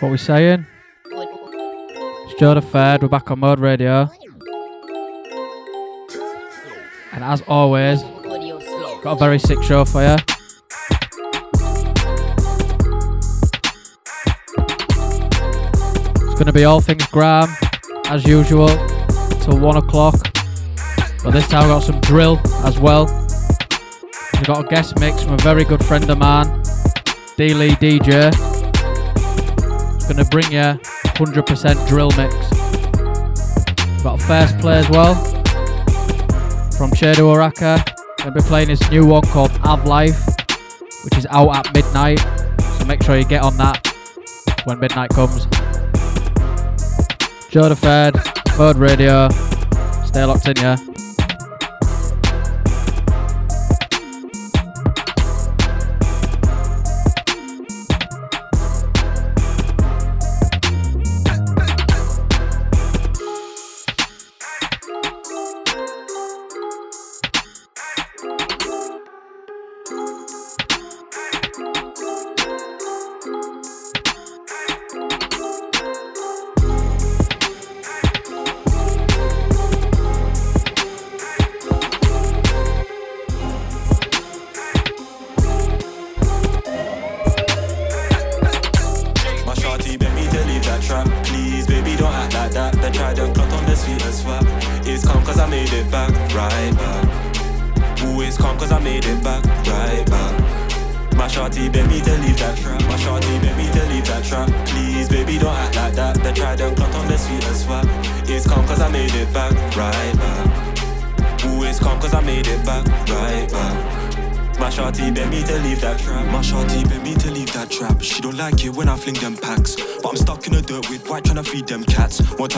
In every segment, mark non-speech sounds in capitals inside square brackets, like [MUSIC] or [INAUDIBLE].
What we saying? It's Joe the Third. We're back on Mode Radio. And as always, got a very sick show for you. It's going to be all things grime, as usual, till one o'clock. But this time we got some drill as well. We got a guest mix from a very good friend of mine, D Lee DJ. To bring you 100% drill mix. Got a first play as well from Chedo Oraka. Gonna be playing his new one called Av Life, which is out at midnight. So make sure you get on that when midnight comes. Joe the Mode Radio. Stay locked in, yeah.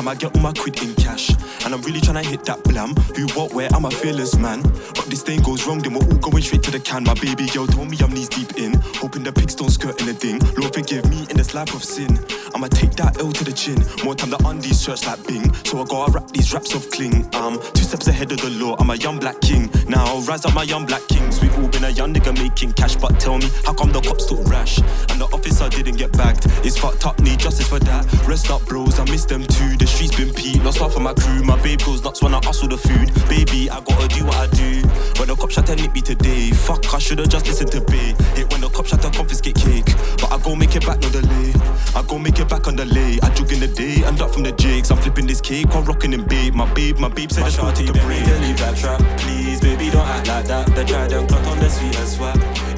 Time I get all my quid in cash. And I'm really trying to hit that blam. Who, what, where, I'm a fearless man. But this thing goes wrong, then we're all going straight to the can. My baby girl told me I'm knees deep in. Hoping the pigs don't skirt anything. Lord forgive me in this life of sin. I'ma take that L to the chin. More time the undies search like Bing. So I gotta rap these raps of cling. Um, two steps ahead of the law. I'm a young black king. Now I'll rise up my young black kings. All been a young nigga making cash. But tell me, how come the cops took rash? And the officer didn't get bagged. It's fucked up, need justice for that. Rest up, bros, I miss them too. The streets been peak, lost half of my crew. My babe goes nuts when I hustle the food. Baby, I gotta do what I do. When the cops shot to nick me today, fuck, I should've just listened to Bay. Hate when the cops shot to confiscate cake. But I go make it back, no delay. I go make it back on the lay. I jog in the day, and up from the jigs. I'm flipping this cake, I'm rocking in babe. My babe, my babe said cool, shawty take a break. leave that trap. Please, baby, don't act like that. They tried to clock on the sweet as.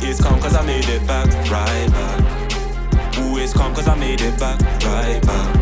It's calm cause I made it back, right back. Ooh, it's calm cause I made it back, right back.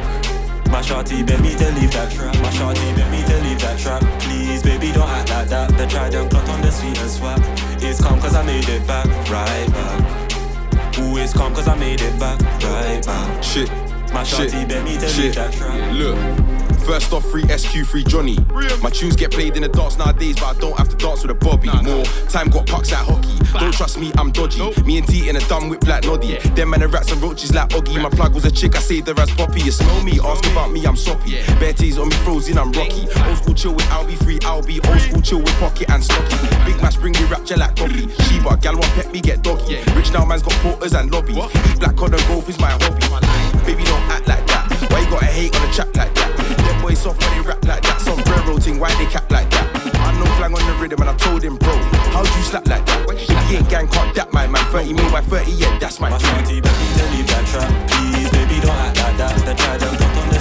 My shawty beg me to leave that trap. My shawty beg me to leave that trap. Please, baby, don't act like that. They tried to clock on the sweet as swap. It's calm cause I made it back, right back. Ooh, it's calm cause I made it back, right back. Shit. My shawty beg me to Shit. leave that trap. Look. First off, free SQ, free Johnny. My tunes get played in the darts nowadays, but I don't have to dance with a Bobby. More time got pucks at hockey. Don't trust me, I'm dodgy. Me and T in a dumb whip like Noddy. Them man and rats and roaches like Oggy. My plug was a chick, I saved her as Poppy. You smell me, ask about me, I'm soppy. Bare tees on me frozen, I'm rocky. Old school chill with be free, I'll be old school chill with pocket and stocky. Big match bring me rapture like coffee. Sheba, gal want pet me, get doggy. Rich now man's got porters and lobby. Eat black the golf is my hobby. Baby, don't act like that. Why you gotta hate on a chap like that? Them boys soft when they rap like that. Some railroad thing, why they cap like that? I know flang on the rhythm and I told him, bro, how'd you slap like that? If he ain't gang, can't that my man. 30 mil by 30, yeah, that's my My beg me to leave that trap. Please, baby, don't act like that. They tried to clock on the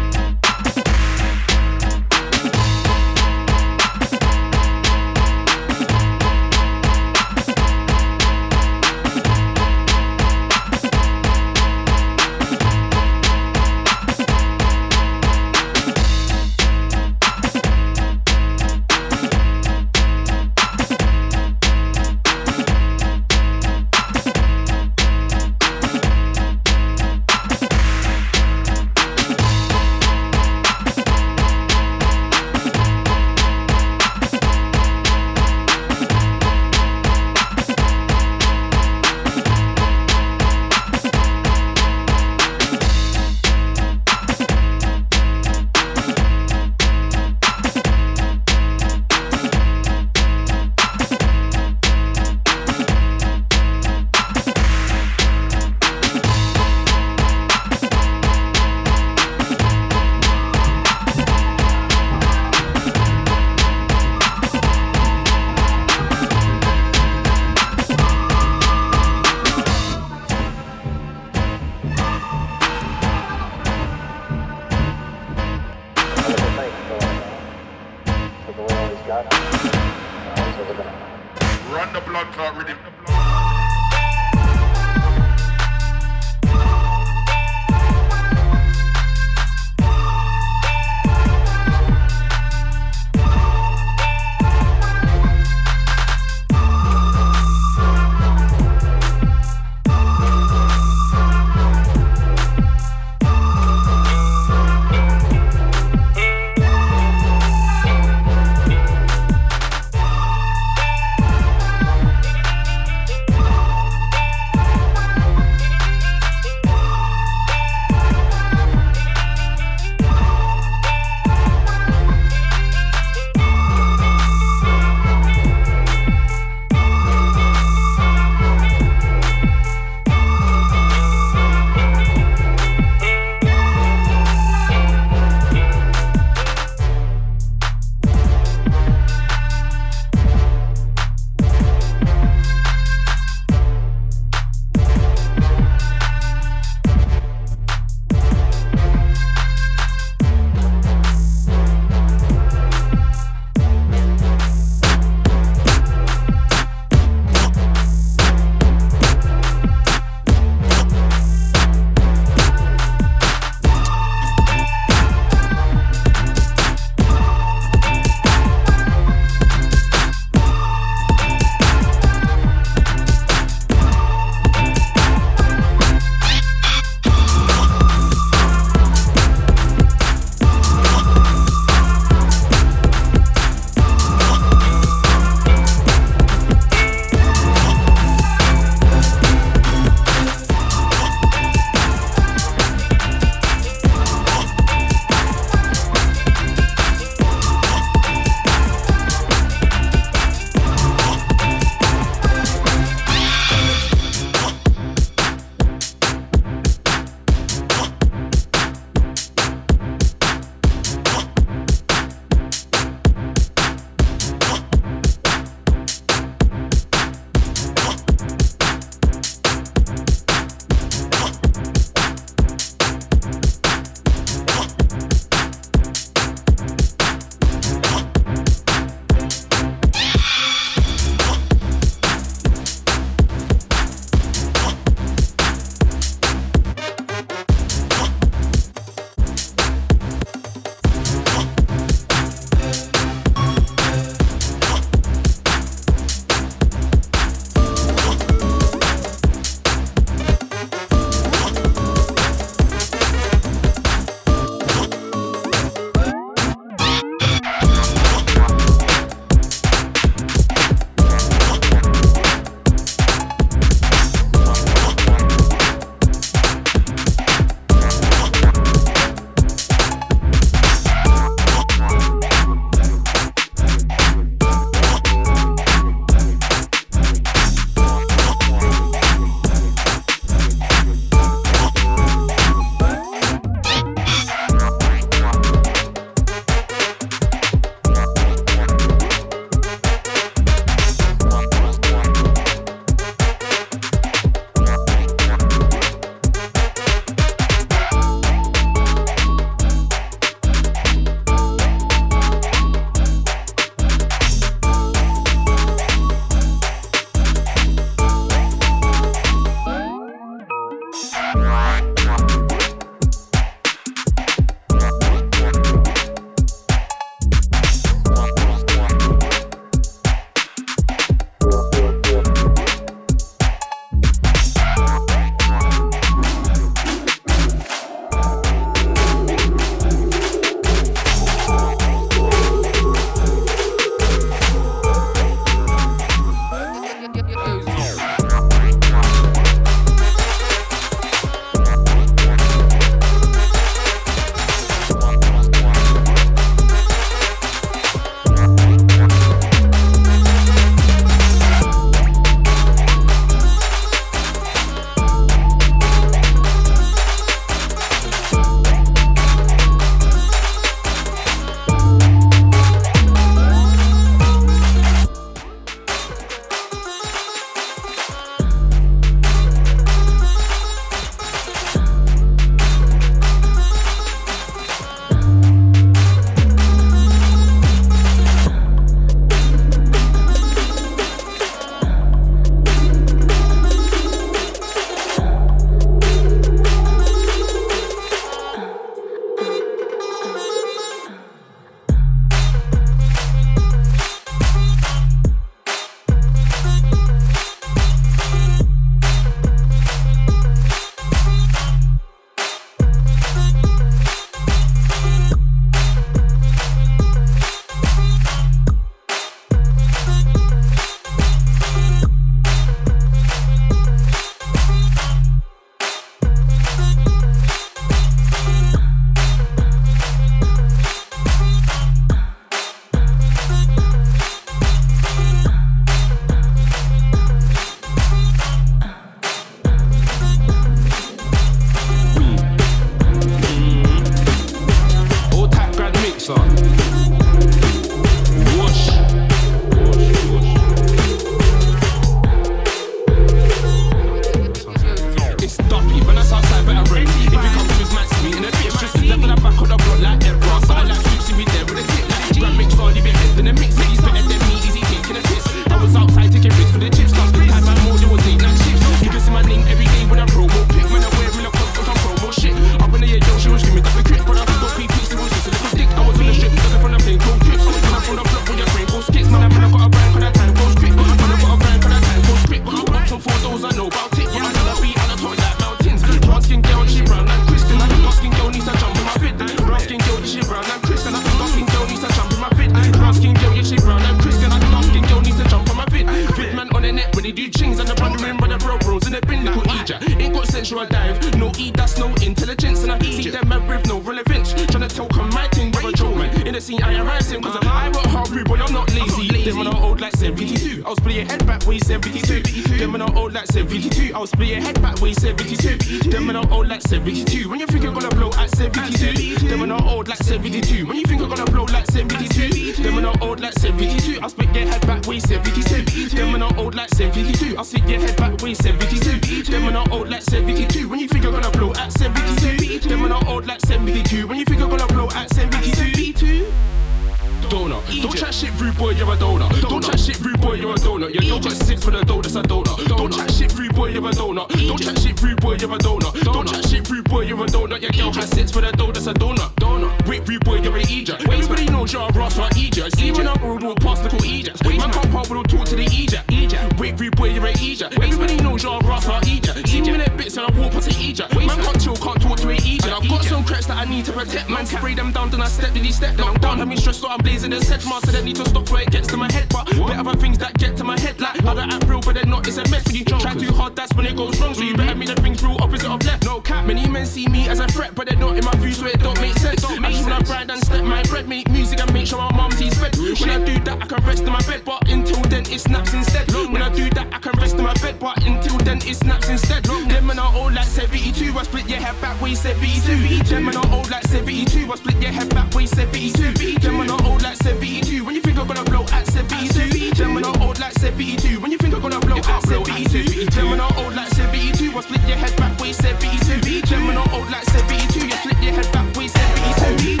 dead, but until then it snaps instead. When I do that, I can rest in my bed, but until then it snaps instead. Them and I old like 72, I split your head back when you said 72. Them and I old like 72, I split your head back when you said 72. Them and I old like 72, when you think I'm gonna blow at 72. Them and I old like 72, when you think I'm gonna blow at 72. Them and I old like 72, I split your head back when you said 72. Them and I old like 72, you split your head back when you said 72.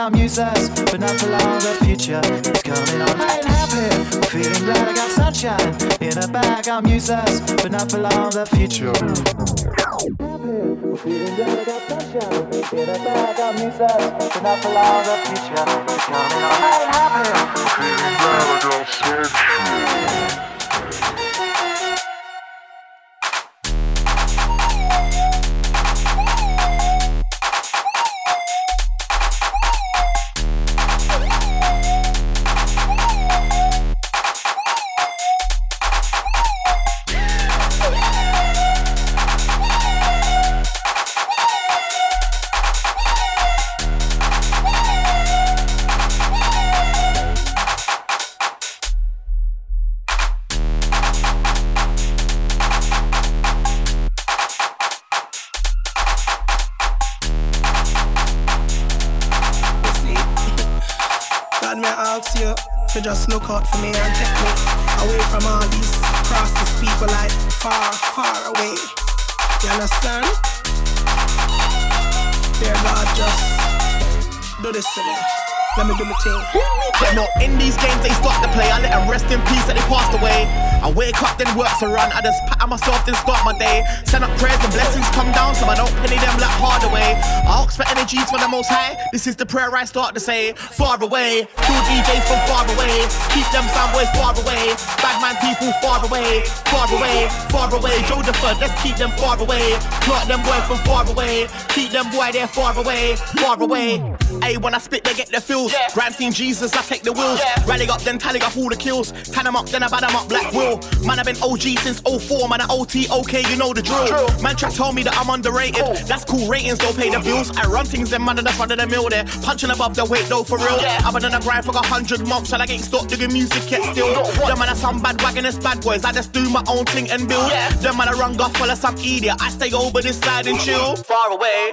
Got music, but not for long. The future is coming on. I ain't happy, feeling glad I got sunshine in a bag. Got music, but not for long. The future. Happy, Feeling glad I got sunshine in a bag. Got music, but not for long. The future is coming on. I ain't happy, feeling glad I got sunshine. To just look out for me and take me away from all these crosses people like far, far away. You understand? Dear God, just do this to me. Let me do my thing. Yeah, no, in these games they start to play. I let them rest in peace that they passed away. I wake up, then work to run. I just pat myself, then start my day. Send up prayers and blessings come down, so I don't penny them like hard away. I ask for energies from the most high. This is the prayer I start to say. Far away, cool DJs from far away. Keep them sound boys far away. Bad man people far away, far away, far away. Joe the Third, let's keep them far away. Clock them boys from far away. Keep them boy there far away, far away. Hey, when I spit, they get the feels. Grand scene Jesus, I take the wheels. Rally up, then tally up all the kills. Tan them up, then I bad them up, Black Will. Man, I've been OG since 04, man, I OT, okay, you know the drill. Man, try told me that I'm underrated. That's cool, ratings don't pay the bills. I run things, them man, in the front of the mill there. Punching above the weight, though, for real. I've been on the grind for a hundred months, and I ain't stopped doing music yet still. Them man, are some bad wagoners, bad boys. I just do my own thing and build. Them man, I run off full of some idiot. I stay over this side and chill. Far away.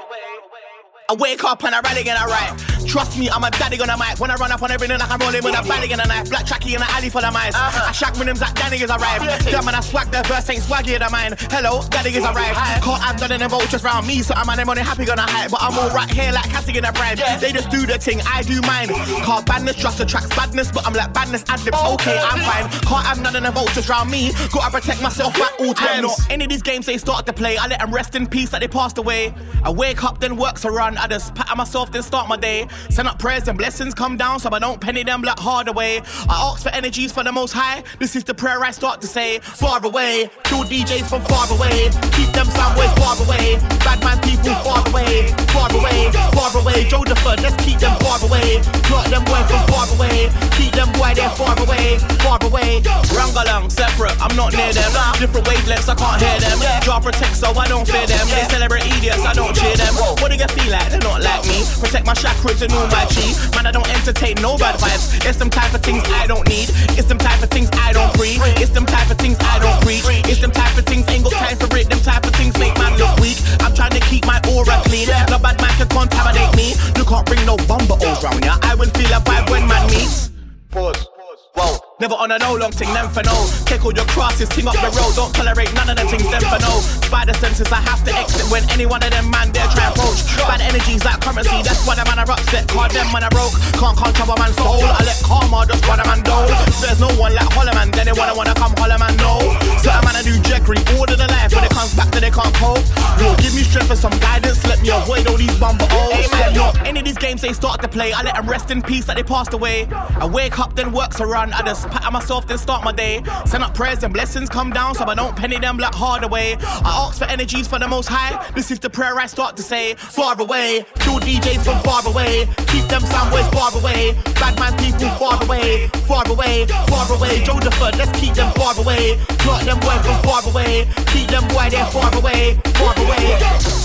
I wake up and I rally again, I write. Trust me, I'm a daddy on a mic. When I run up on everything, like I'm rolling with a bally and a knife. Black tracky in the alley full of mice. Uh-huh. I shack rhythms like Danny is arrived. Damn man, I swag the verse ain't swaggier than mine. Hello, daddy is arrived. Can't have none of them vultures round me, so I'm on them only happy gonna hype. But I'm all right here like Cassie in a bride. They just do the thing, I do mine. Can't badness just attracts badness, but I'm like badness ad libs. Oh, okay, I'm fine. Can't have none of them vultures round me. Gotta protect myself at all times. Not any of these games they start to play, I let them rest in peace that they passed away. I wake up, then works a run. I just pat myself, then start my day. Send up prayers and blessings come down, so I don't penny them like hard away. I ask for energies for the most high. This is the prayer I start to say. Far away, kill DJs from far away. Keep them soundwaves far away. Bad man people far away, far away, far away. Joe the Third, let's keep them far away. Plot them boy from far away. Keep them boy there far away, far away. Rangalang, separate, I'm not near them. Different wavelengths, I can't hear them. Draw protect, so I don't fear them. They celebrate idiots, I don't cheer them. What do you feel like? They're not like me. Protect my chakras all my chi. Man, I don't entertain no bad vibes. It's them type of things I don't need. It's them type of things I don't breathe. It's them type of things I don't preach. It's them type of things ain't got time for it. Them type of things make man look weak. I'm trying to keep my aura clean. No bad man can contaminate me. You can't bring no bumper round ya. I will feel a vibe when man meets. Pause. Whoa. Never on a no long thing, them for no. Take all your crosses, ting up the road. Don't tolerate none of them things, them for no. Spider senses, I have to exit when any one of them man dare try approach. Bad energies like currency, that's why the man are upset. Card them man I broke. Can't control a man's soul. I let karma just run a man dole. There's no one like Holler man, then they wanna wanna come Holler man, no. So a man I do Jackery, order the life when it comes back to they can't cope. Lord, give me strength and some guidance, let me avoid all these O's. Yo, any of these games they start to play, I let them rest in peace that they passed away. I wake up, then works a run. I just pat myself, then start my day. Send up prayers and blessings come down, so I don't penny them like hard away. I ask for energies for the most high. This is the prayer I start to say. Far away, kill DJs from far away. Keep them soundwaves far away. Bad man people far away, far away, far away. Joe the Third, let's keep them far away. Plot them boy from far away. Keep them boy there far away, far away.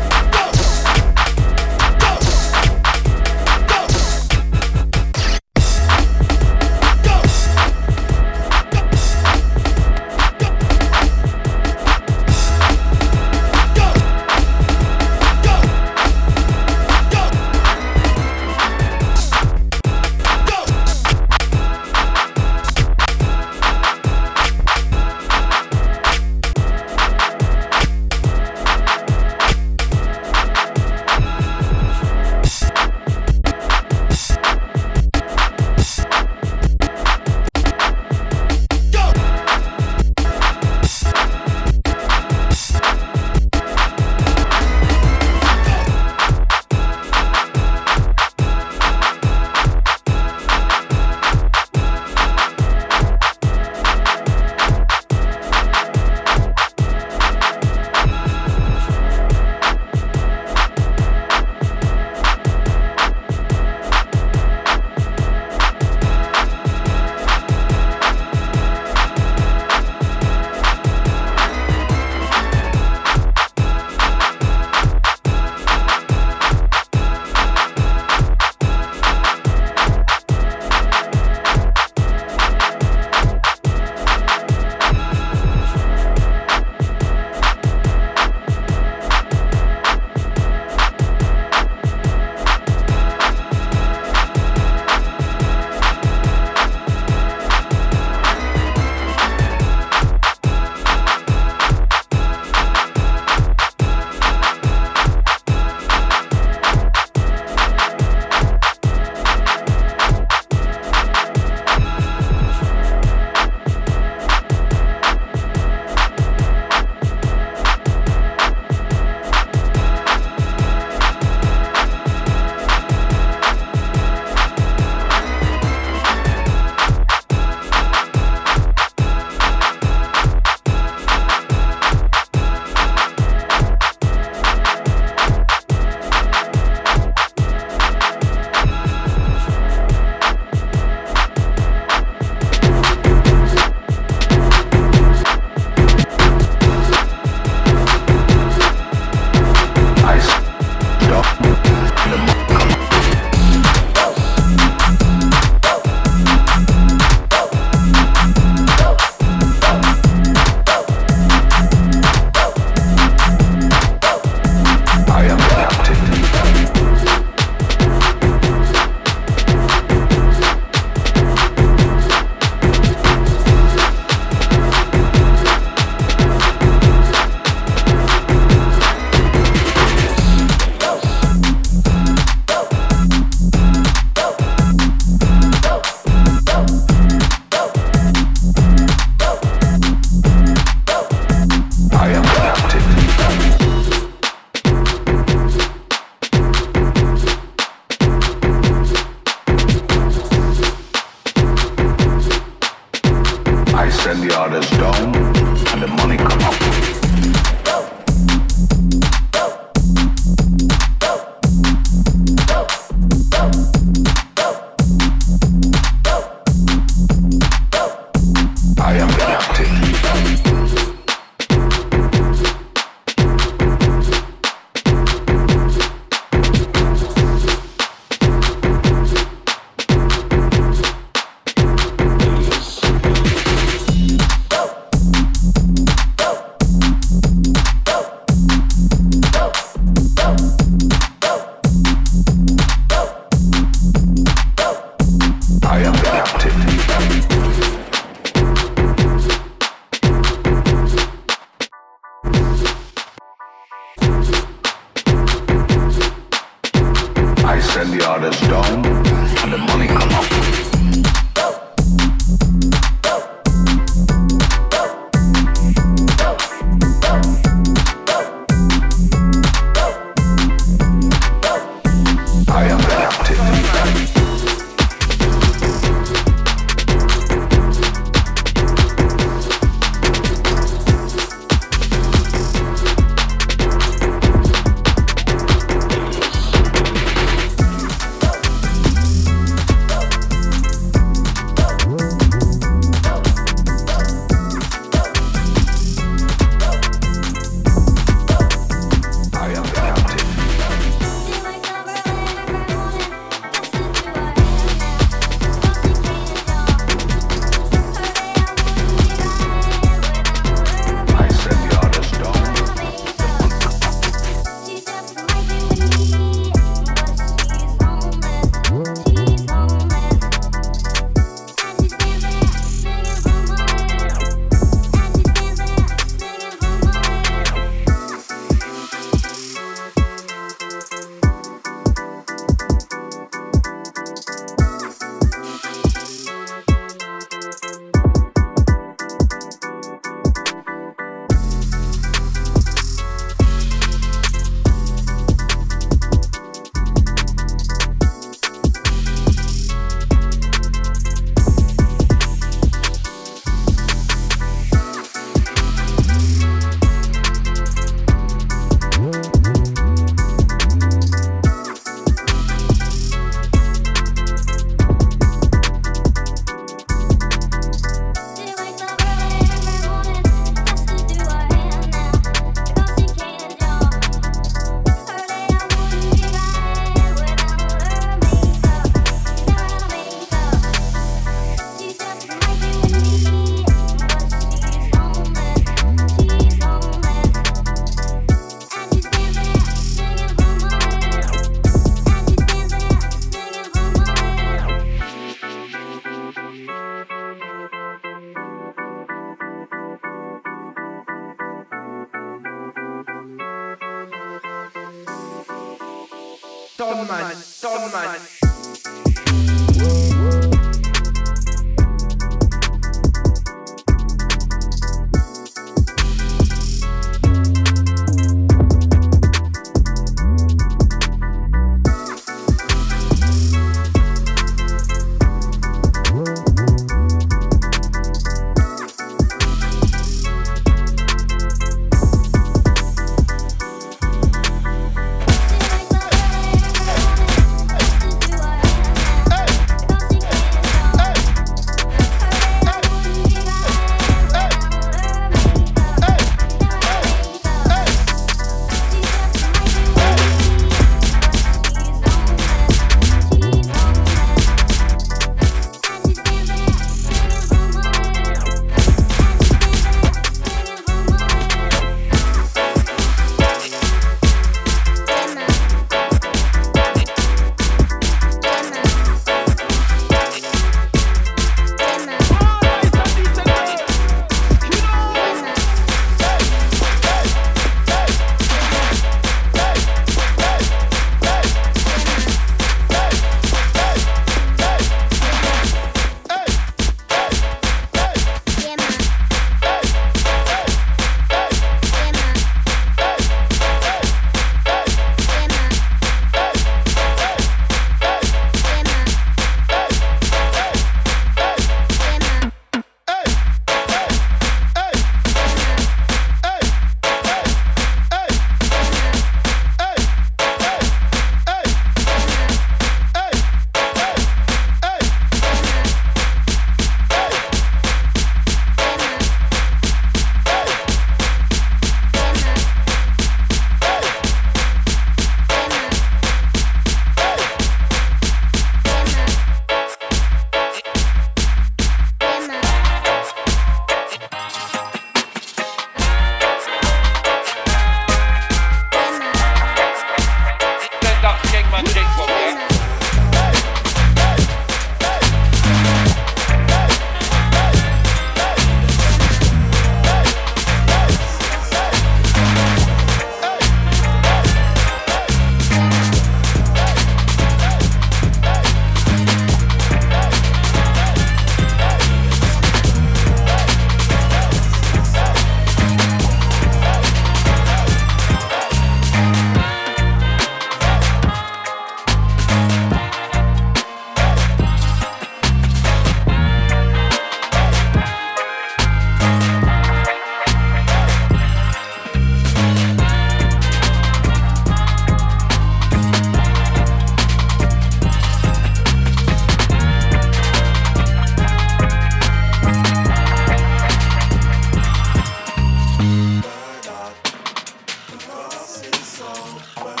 lost its own.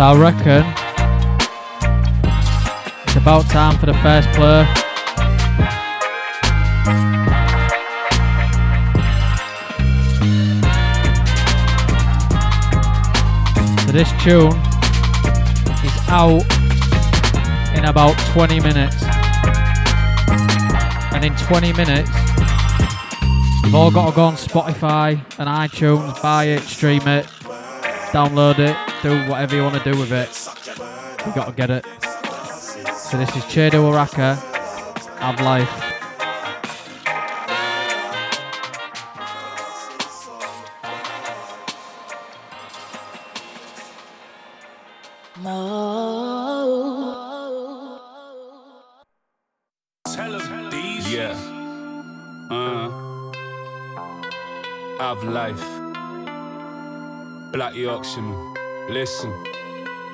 So I reckon it's about time for the first player. So this tune is out in about 20 minutes. And in 20 minutes, you've all got to go on Spotify and iTunes, buy it, stream it, download it, do whatever you want to do with it. You got to get it. So this is Chedo Araka, Have Life. Tell them these. Yeah. Uh. Have life. Black Yorkshireman. Listen.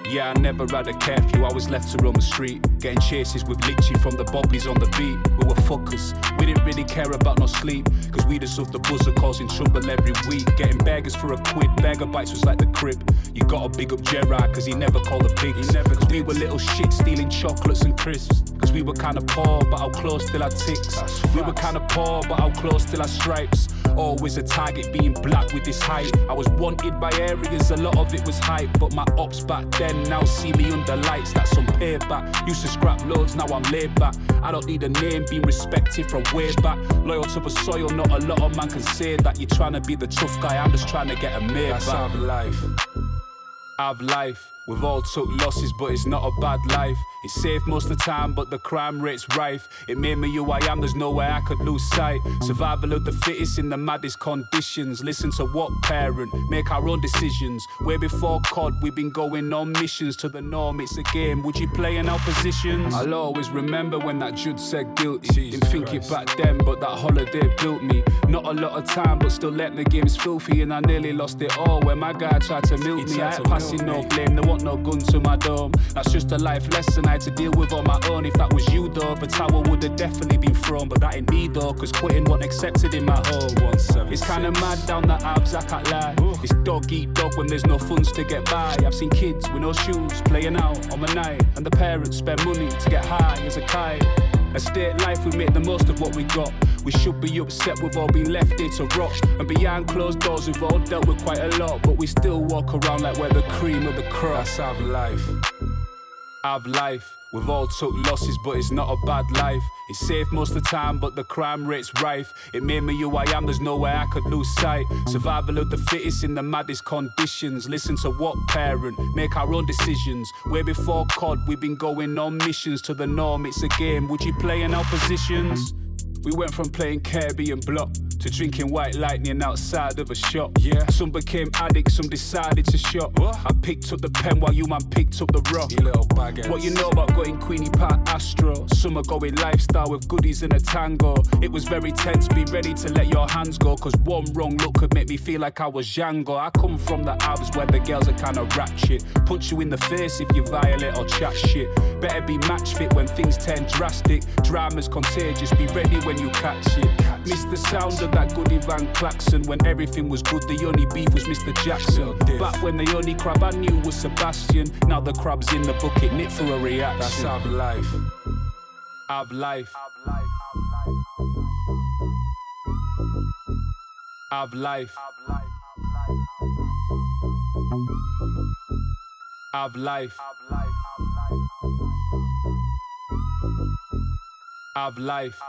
Yeah, I never had a curfew, I was left to roam the street. Getting chases with Litchi from the bobbies on the beat. We were fuckers, we didn't really care about no sleep. Cause we just off the buzzer causing trouble every week. Getting beggars for a quid, beggar bites was like the crib. You gotta big up Gerard, cause he never called the pigs. He never cause we were little shit stealing chocolates and crisps. Cause we were kinda poor, but how close till our ticks. We were kinda poor, but how close till our stripes. Always a target being black with this height. I was wanted by areas, a lot of it was hype. But my ops back then now see me under lights, that's some payback. Used to scrap loads, now I'm laid back. I don't need a name, being respected from way back. Loyal to the soil, not a lot of man can say that. You're trying to be the tough guy, I'm just trying to get a made back. our life. I've life. We've all took losses, but it's not a bad life. It's safe most of the time, but the crime rate's rife. It made me who I am, there's no way I could lose sight. Survival of the fittest in the maddest conditions. Listen to what parent, make our own decisions. Way before COD, we've been going on missions to the norm. It's a game, would you play in our positions? I'll always remember when that Jude said guilty. Didn't think it back then, but that holiday built me. Not a lot of time, but still let the games filthy, and I nearly lost it all when my guy tried to milk He me. I ain't passing no me. blame, they want no gun to my dome. That's just a life lesson I had to deal with on my own. If that was you though, the tower would have definitely been thrown. But that ain't me though, cause quitting wasn't accepted in my home. It's kinda mad down the abs, I can't lie. It's dog eat dog when there's no funds to get by. I've seen kids with no shoes playing out on the night, and the parents spend money to get high as a kite. Estate life, we make the most of what we got. We should be upset we've all been left here to rot. And behind closed doors, we've all dealt with quite a lot. But we still walk around like we're the cream of the crop. That's our life. Have life. We've all took losses, but it's not a bad life. It's safe most of the time, but the crime rate's rife. It made me who I am, there's no way I could lose sight. Survival of the fittest in the maddest conditions. Listen to what parent, make our own decisions. Way before COD, we've been going on missions to the norm. It's a game, would you play in our positions? We went from playing Kirby and Block to drinking White Lightning outside of a shop. Yeah. Some became addicts, some decided to shop. I picked up the pen while you man picked up the rock. You little baggers. What you know about going Queenie Park Astro? Some are going lifestyle with goodies and a tango. It was very tense, be ready to let your hands go. Cause one wrong look could make me feel like I was Django. I come from the Alps where the girls are kinda ratchet. Punch you in the face if you violate or chat shit. Better be match fit when things turn drastic. Drama's contagious, be ready when you catch it. Miss the sound of that goodie Van Klaxon. When everything was good, the only beef was Mr. Jackson. Back when the only crab I knew was Sebastian. Now the crab's in the bucket, knit for a reaction. That's our life. Have life. Have life. Have life. of life.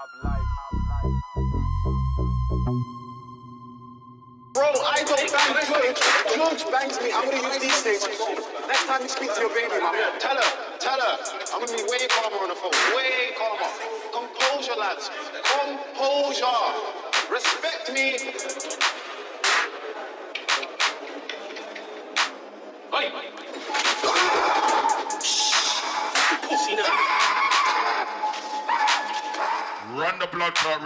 Bro, I don't bang George. George bangs me. I'm gonna use these stages. Next time you speak to your baby, man, tell her, tell her. I'm gonna be way calmer on the phone. Way calmer. Composure, lads. Composure. Respect me. Run the blood clot.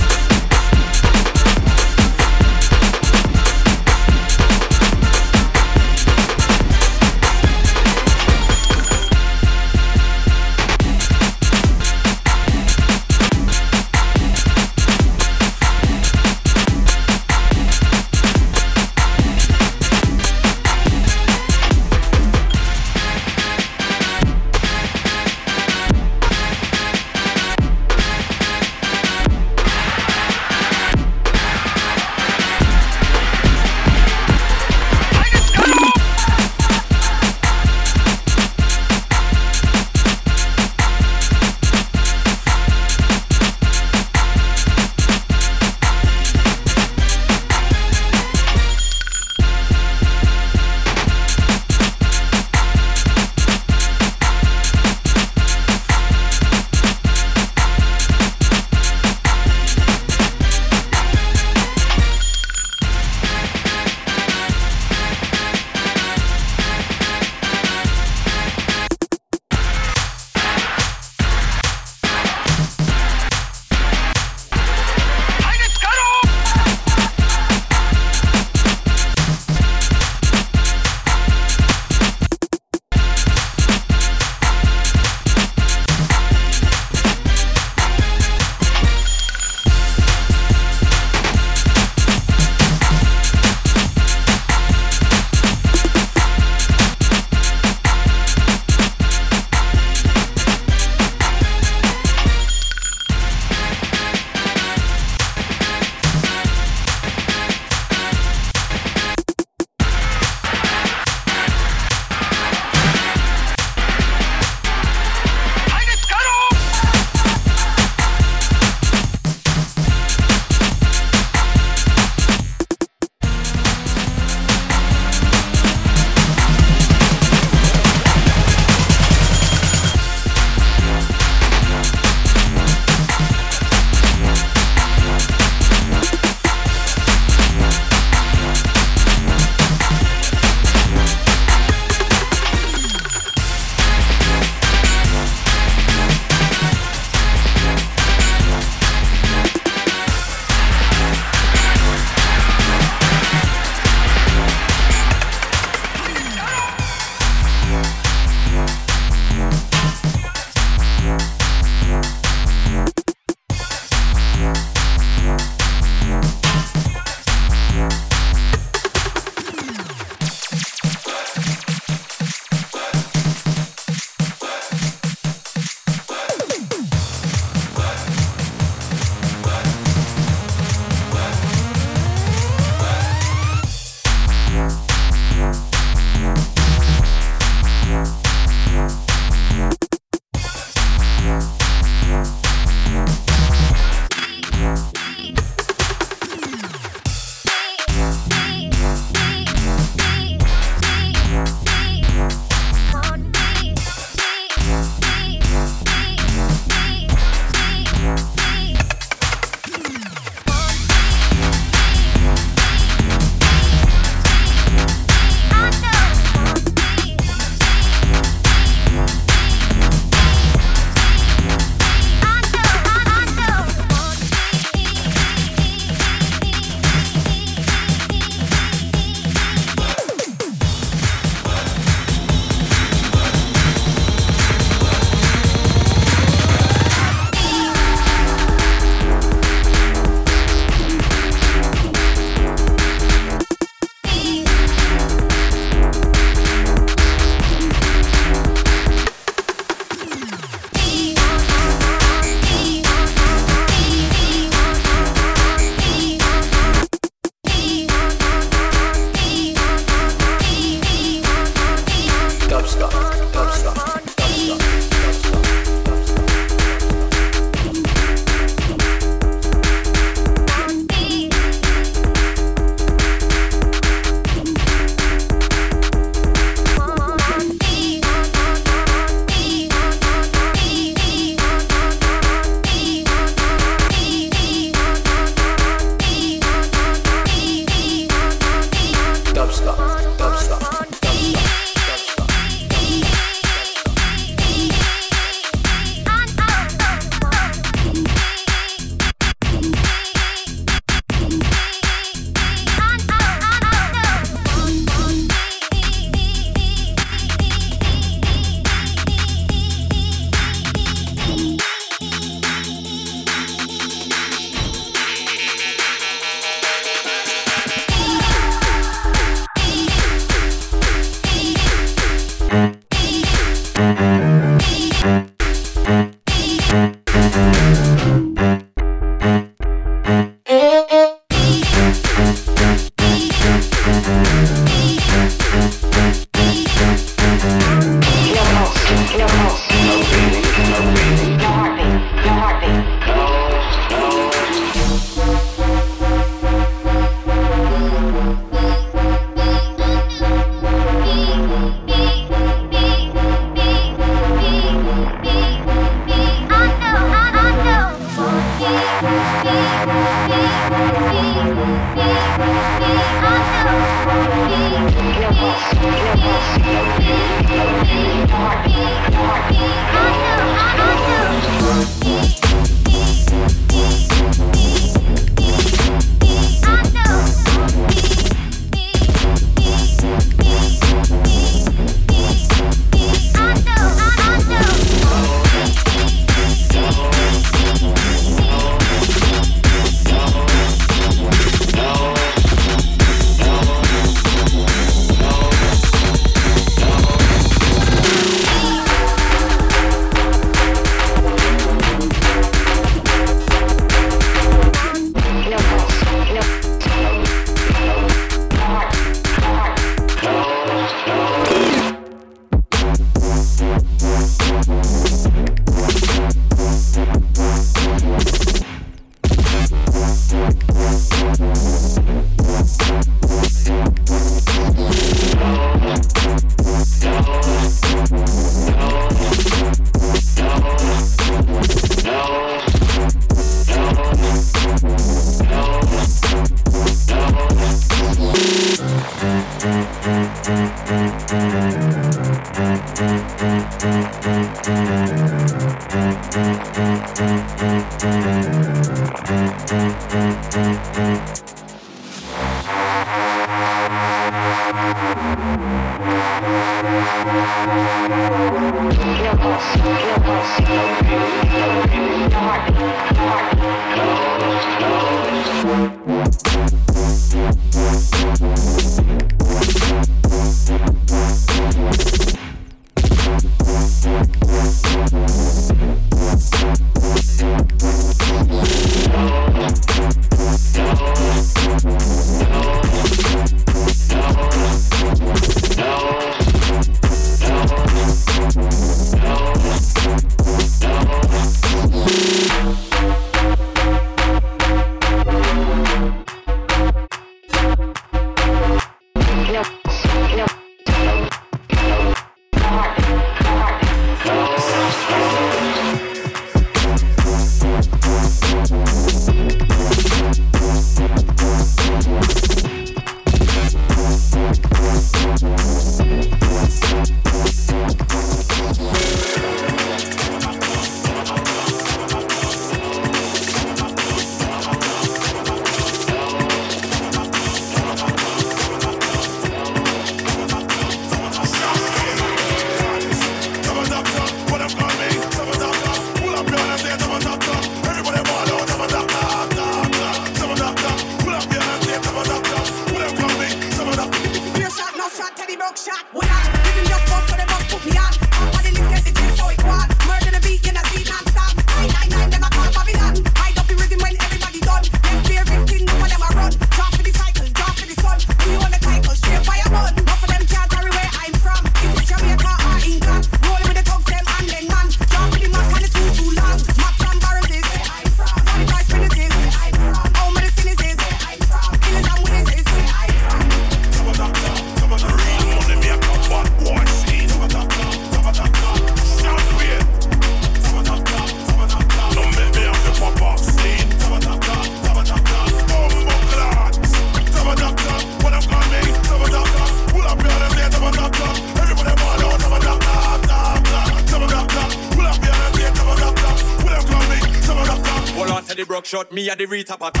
At the rate up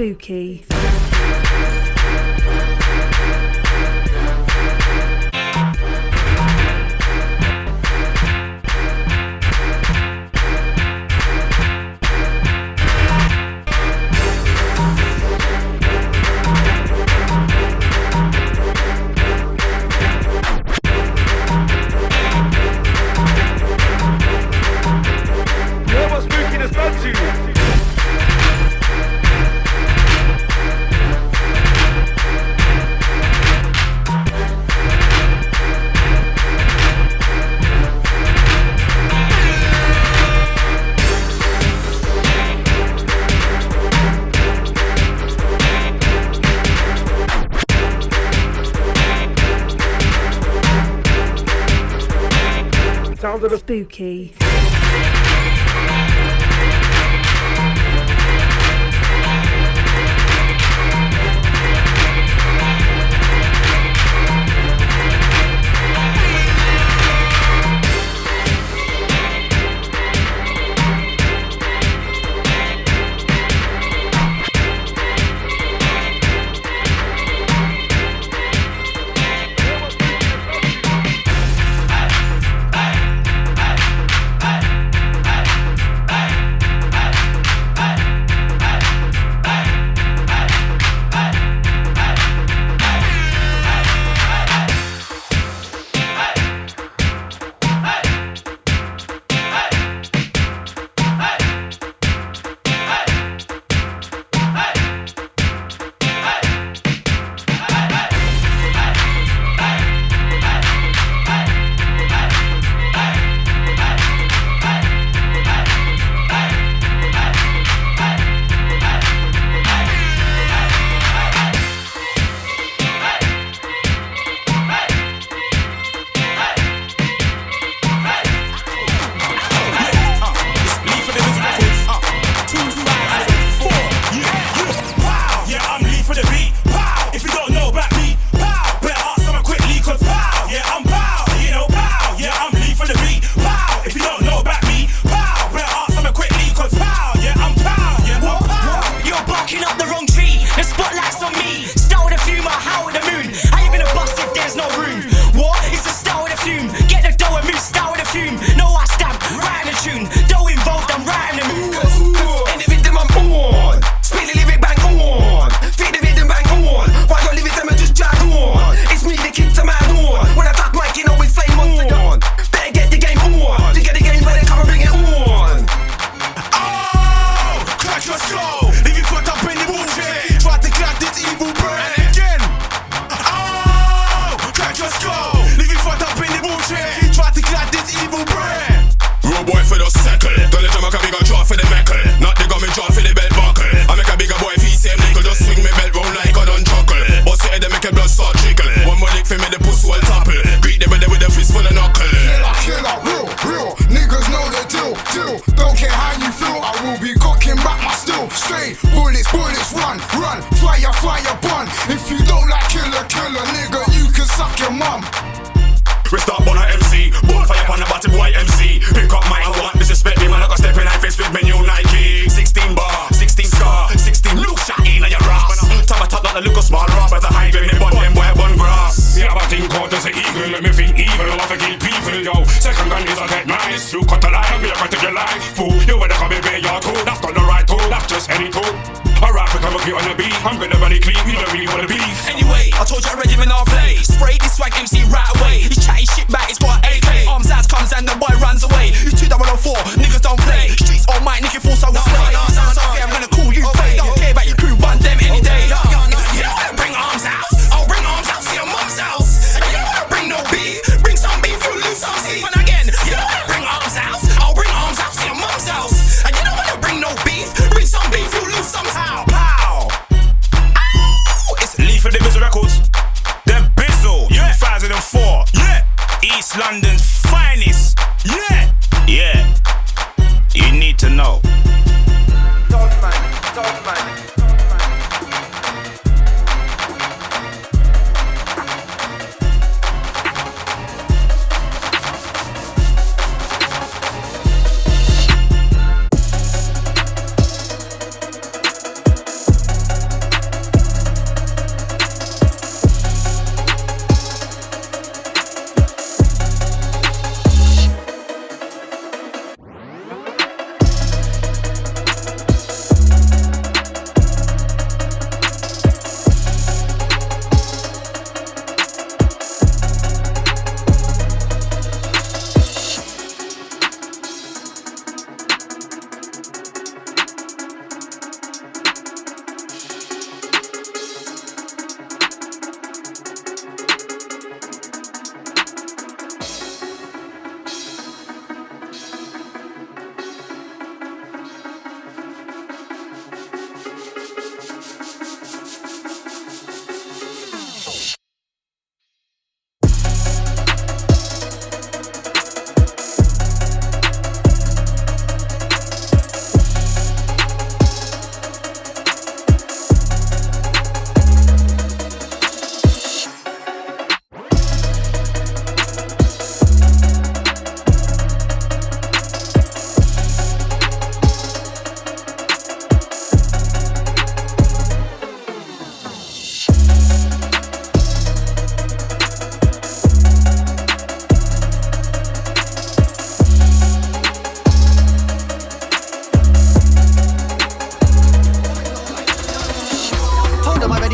spooky. Spooky.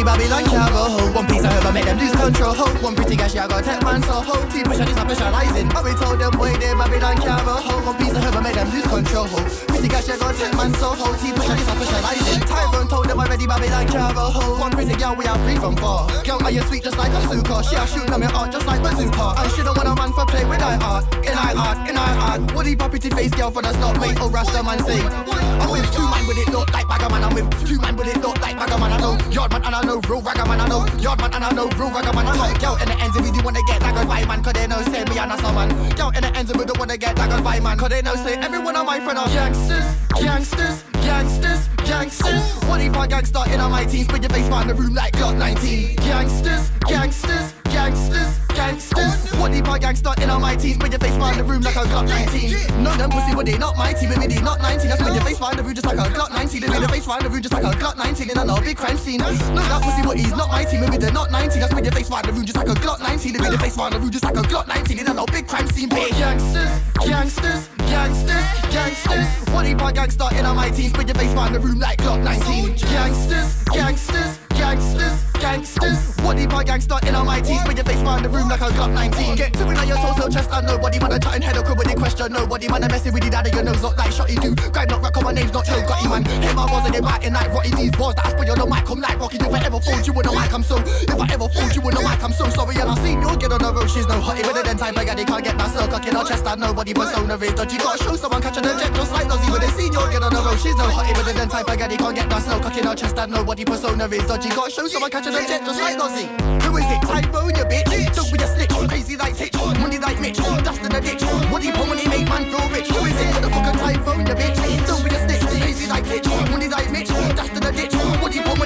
Control. Ho, one piece of herb, I make them lose control. One pretty guy, she I got tech man, so ho. Team pressure, this I specializing. But we told them, boy, they Babylon ho. One piece of her, but made them lose control. Pretty guy, she I got tech man, so ho. Team pressure, this I specializing. Tyrone told them already, Babylon ho. One pretty girl, we are free from far. Girl, are you sweet just like a suka? She a shooting on me art just like bazooka. And she don't want a man for play with I art. In I art, in I art. Woody pretty face girl for the stop, mate. Oh, Rasta man say. I'm with two with it, look like bagger. I'm with two man with it, look like bagger man. I know yard man and I know real ragger man. I know yard man and I know real ragger man. I know girl in the ends if you do wanna get good vibe man. Cause they know say me and a man. Girl in the ends if you don't wanna get good vibe man. Cause they know say everyone of my friend are gangsters, gangsters, gangsters, gangsters. What if I gangster in on my team? Spin your face round the room like Glock 19. Gangsters, gangsters, gangsters, gangsters. What if I gangster in on my team? Spin your face round the room like a Glock 19. No, them pussy, but they not my team. Maybe they not 19. That's when your face round the room just like a Glock 19. They the face round the room just like a Glock 19. In a no big crime scene. No, that pussy, but he's not my team. Maybe they're not 19. That's when your face round the room just like a Glock 19. They the face round the room just like a Glock 19. In a no big crime scene. Bitch. Gangsters, gangsters, gangsters, gangsters. What if I gangster in on my team? Spin your face round the room like Glock 19. Gangsters, gangsters, gangsters, gangsters. What I gangster in my team? Spin your face round the room like a got 19. Get to it on your toes, no chest, and nobody man a chatting head or with the question. Nobody man a messing with it out of your nose, not like shotty do. Grime not rock on my name's not Joe Gutty man. Hit my balls and they biting like Rotty. These balls that I spit on the mic, I'm like Rocky. If I ever fooled you with the mic, I'm so. If I ever fooled you with the mic, I'm so sorry. And I seen you get on the road, she's no hottie. With it then type again, they can't get my circle. In her chest, and nobody persona is. You gotta show someone catching the jet just like Ozzy. When they seen you get on the road, she's no hottie. With it then type again, they can't get snow. Cock in her chest, and nobody persona is dodgy. Gotta show someone catching the jet just like Ozzy. Who is it? Tyrone, you bitch. Don't be a snitch. Crazy like Titch. Oh. Money like Mitch. Oh. Dust in the ditch. Woody pull when he make man feel rich. Who is it? What the fuck a Tyrone, you bitch. Don't be a snitch. Crazy like Titch. Money like Mitch. Oh. Dust in the ditch. Woody pull when he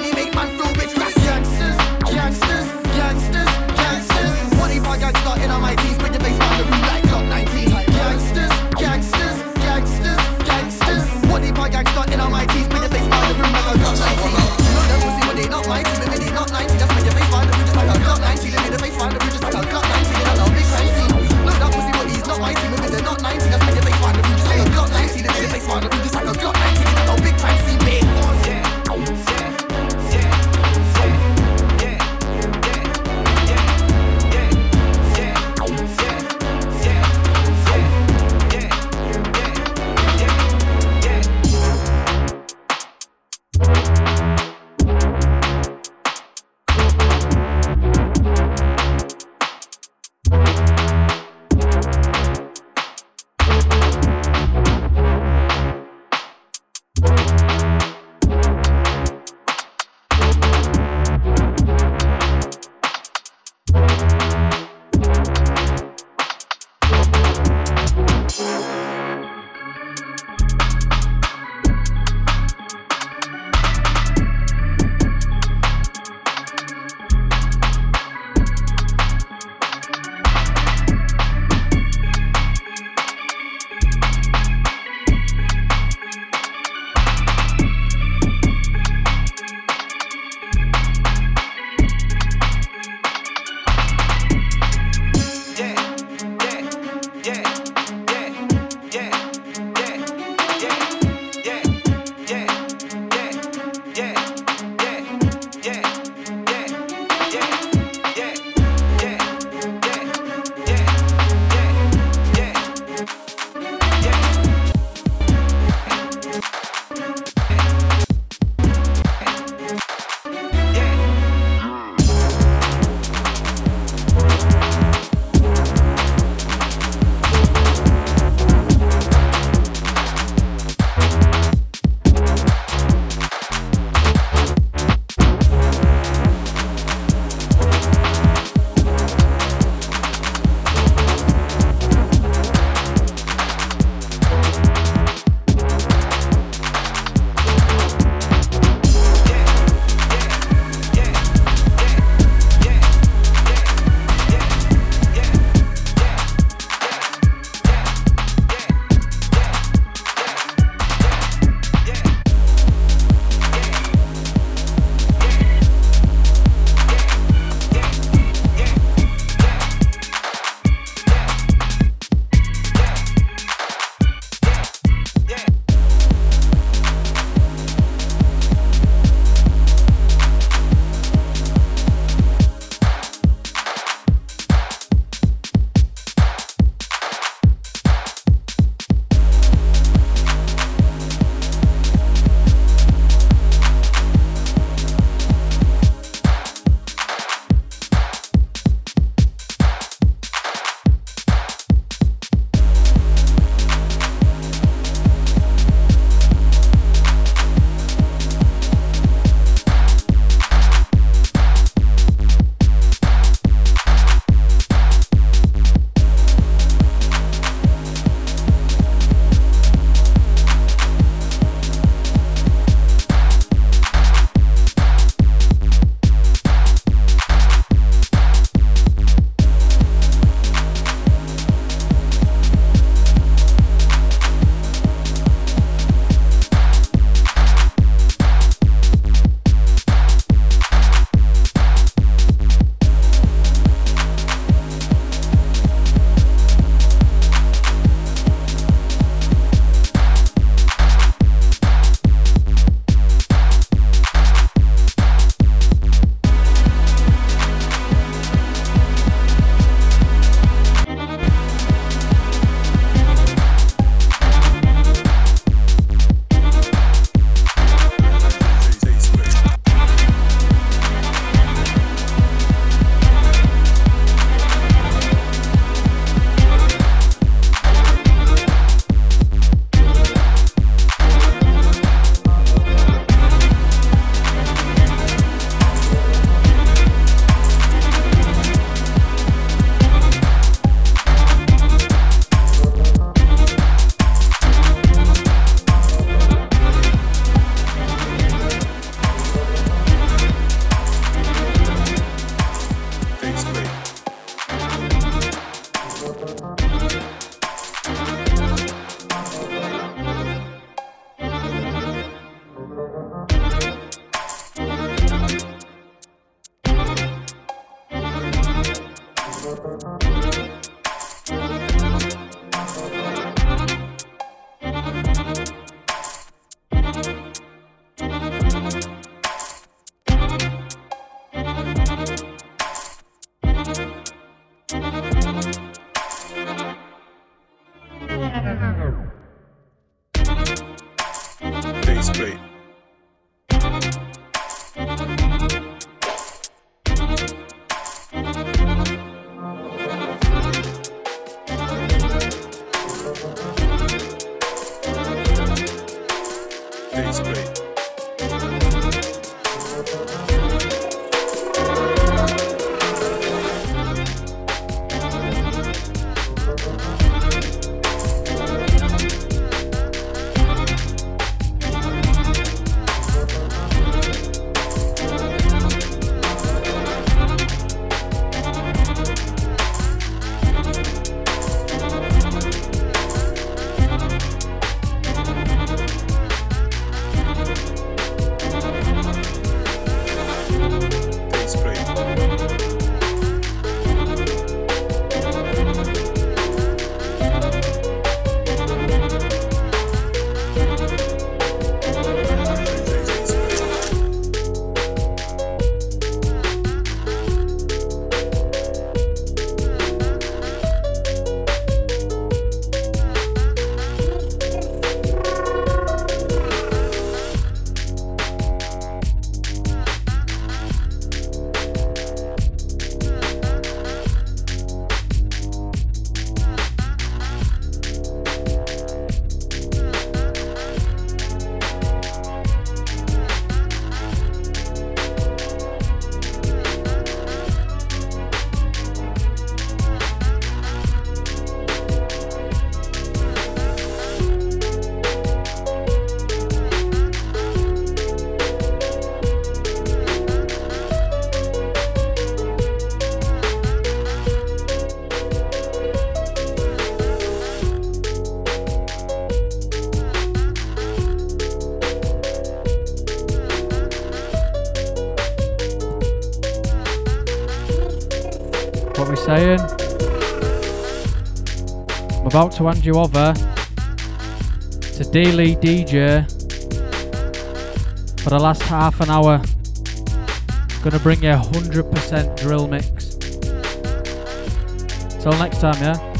about to hand you over to Daily DJ for the last half an hour. Gonna bring you a 100% drill mix. Till next time, yeah?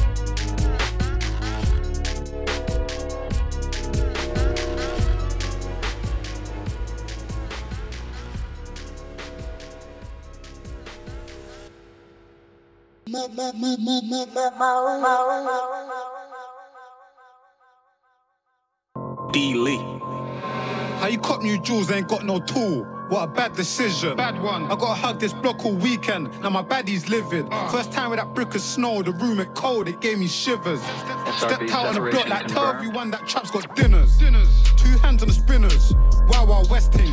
Bad. Bad one. I gotta hug this block all weekend. Now my baddie's livid. Uh. First time with that brick of snow, the room it cold, it gave me shivers. Stepped out on the block like tell everyone that trap's got dinners. Two hands on the spinners. Wow, wow, Westing.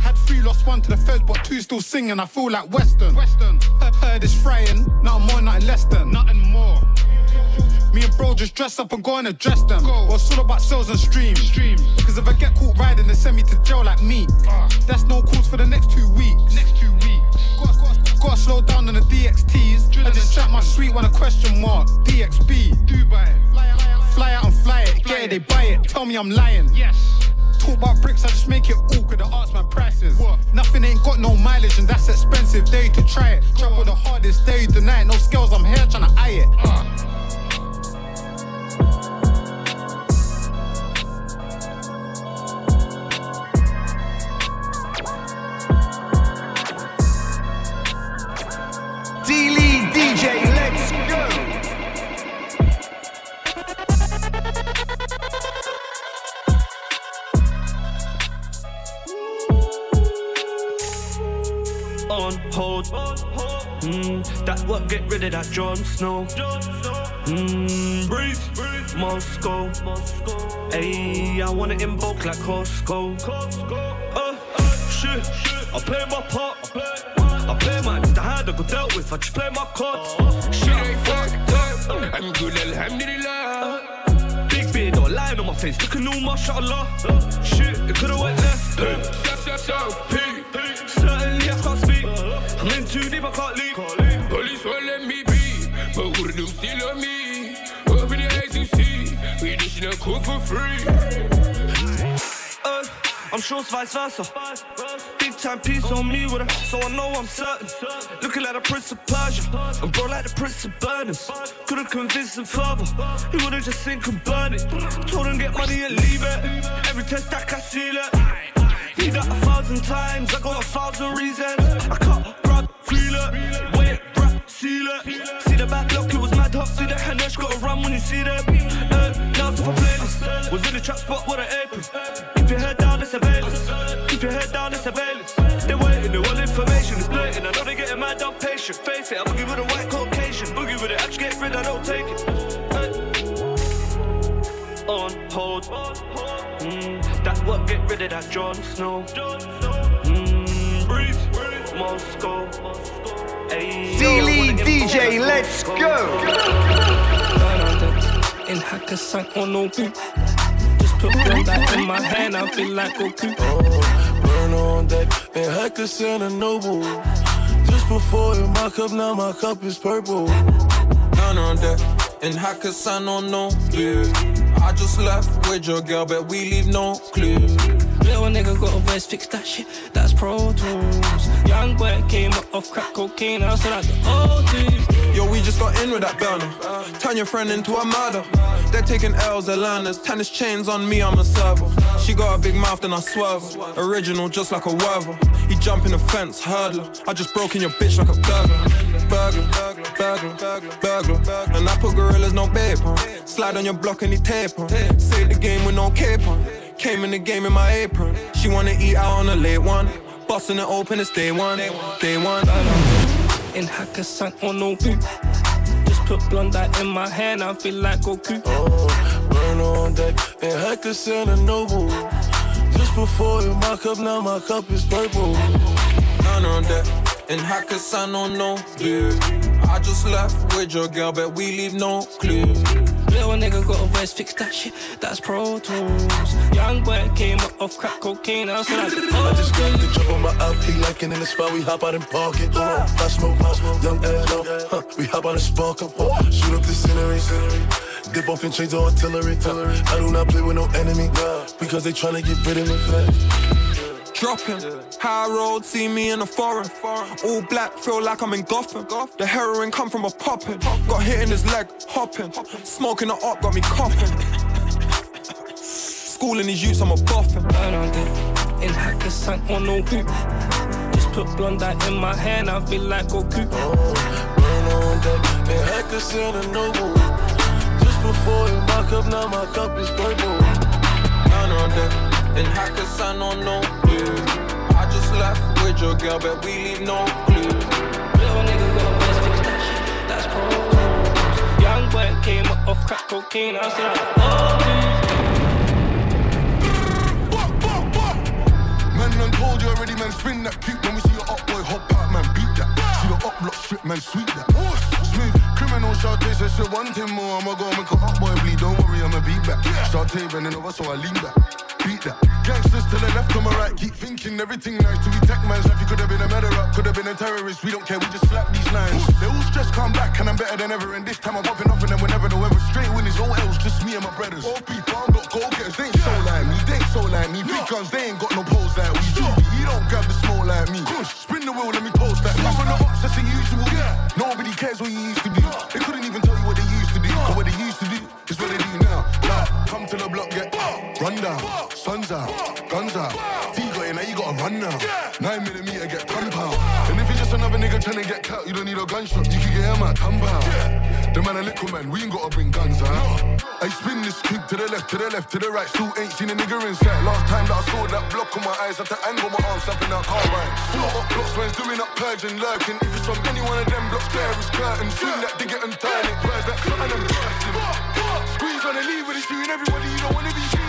Had three, lost one to the feds, but two still singing. I feel like Western. Western. Heard, heard it's frying. Nothing more, nothing less than. Nothing more. Me and bro just dress up and go and address them. Well, it's all about sales and streams. Streams. Cause if I get caught riding, they send me to jail like me. Ah. That's no calls for the next two weeks. Next two weeks. Gotta, gotta, gotta slow down on the DXTs. I just chat my sweet one a question mark. DXB. Dubai. Fly out and fly it. Yeah, it, they buy it. Tell me I'm lying. Yes. Talk about bricks, I just make it awkward. The arts man prices. What? Nothing ain't got no mileage and that's expensive. Day to try it. With the hardest day the night. No skills, I'm here trying to eye it. D-Lead Jon Snow. Mm, breathe, Moscow. Ayy, I wanna invoke like Costco. Uh, shit, I play my part. I play my it's the hand I got dealt with. I just play my cards. Shit ain't fucked up. I'm good, alhamdulillah. Big beard, not lying on my face. Look at no mashallah. Shit, it could've went left. Certainly I can't speak. I'm in too deep, I can't leave. For free. Uh, I'm sure it's vice versa. Big time piece on me with so I know I'm certain. Looking like the Prince of Persia, and bro like the Prince of Burners. Couldn't convince him further, he would've just sink and burn it. Told him get money and leave it. Every test I can seal it. Need that a thousand times, I got a thousand reasons. I can't grab, feel it, wait, bruh, seal it. See the back lock, mad hot, see the Hanesh, gotta run when you see them. Uh, now to my playlist, was in the trap spot with an apron. Keep your head down, it's surveillance. Keep your head down, it's surveillance. They're waiting, they want information, it's blatant. I know they getting mad, I'm patient. Face it, I boogie with a white Caucasian. Boogie with it, I get rid, I don't take it. Uh, on hold. Mm, that what get rid of that Jon Snow. Mm, breathe, Moscow. Ayy, Sealy DJ, let's go. In Hakkasan on no boot. Just put one back in my hand, I feel like Goku. Oh, burn on deck and Hakkasan and Noble. Just before in my cup, now my cup is purple. None on deck and Hakkasan on no yeah. I just left with your girl, but we leave no clue. Little nigga got a verse, fix that shit, that's Pro Tools. Young boy came up off crack cocaine, I still like the old dude. Yo, we just got in with that burner. Turn your friend into a murder. They're taking L's, they're learners. Tennis chains on me, I'm a server. She got a big mouth, then I swerve. Original, just like a werver. He jump in the fence, hurdler. I just broke in your bitch like a burglar. Burglar, burglar, burglar. And I put gorillas, no babe. Slide on your block and he tape on. Say the game with no cape on. Came in the game in my apron. She wanna eat out on a late one. Busting it open, it's day one. Day one. In Hakkasan on no boot. Just put Blondie in my hand, I feel like Goku. Oh, burn on deck and Hakkasan and Noble. Just before in my cup, now my cup is purple. None on deck and Hakkasan on no yeah. I just left with your girl, but we leave no clue. Little nigga got a verse, fix that shit, that's Pro Tools. Young boy came up off crack cocaine, I was like, oh. [LAUGHS] I just got the drop on my LP, like in the spot, we hop out and park it. Uh, I smoke, I smoke, young L, huh, we hop out and spark up, uh, shoot up the scenery, scenery. Dip off and change the artillery. Uh, I do not play with no enemy, because they tryna get rid of me. Dropping, high road, see me in the foreign. All black, feel like I'm in Gotham. The heroin come from a poppin'. Got hit in his leg, hopping. Smoking the up got me coughing. Schooling these youths, I'm a boffin. Burn on deck, in Hakkasan on no boot. Just put Blondie in my hand, I feel like Goku. Oh, burn on deck, in Hakkasan and Noble. Just before in my cup, now my cup is purple. Burn on deck, in Hakkasan on no yeah. I just left with your girl, but we leave no clue. Little nigga got a verse, fix that shit, that's Pro Young boy came up off crack cocaine, I was like, oh, dude. Man done told you already, man, spin that cute When we see your up boy hop out, man, beat that. See the up block strip, man, sweet that. Smooth, criminal shot taste, I said one thing more. I'ma go make a up boy bleed, don't worry, I'ma beat back. Start bending over, so I lean back Beat that Gangsters to the left, on my right Keep thinking everything nice. To be tech man's life, you could have been a murderer Could have been a terrorist, we don't care, we just slap these lines They all stress come back, and I'm better than ever. And this time I'm popping off and then whenever, the ever Straight winners, all else, just me and my brothers. All people, I'm not go-getters, they ain't so like me They ain't so like me, big guns, they ain't got no pose like we do. You don't grab the smoke like me. Spin the wheel, let me post that. Up on the ups, that's the usual. Yeah. Nobody cares what you used to be. They couldn't even tell you what they used to do But what they used to do. Is what they do now. Like, come to the block, get run down Sun's out, guns out T got in, now you gotta run now. Nine millimeter, get compound And if you're just another nigga trying to get cut You don't need a gunshot, you can get him at compound The man a little man, we ain't gotta bring guns out. I spin this kick to the left, to the left, to the right. Still ain't seen a nigga inside Last time that I saw that block on my eyes to angle my arms up in that car ride Full up blocks, man's doing up purging, lurking. If it's from any one of them blocks, there is curtain Swing that, dig it and turn it Where's that and I'm Squeeze on the lead with it, shooting everybody You don't wanna be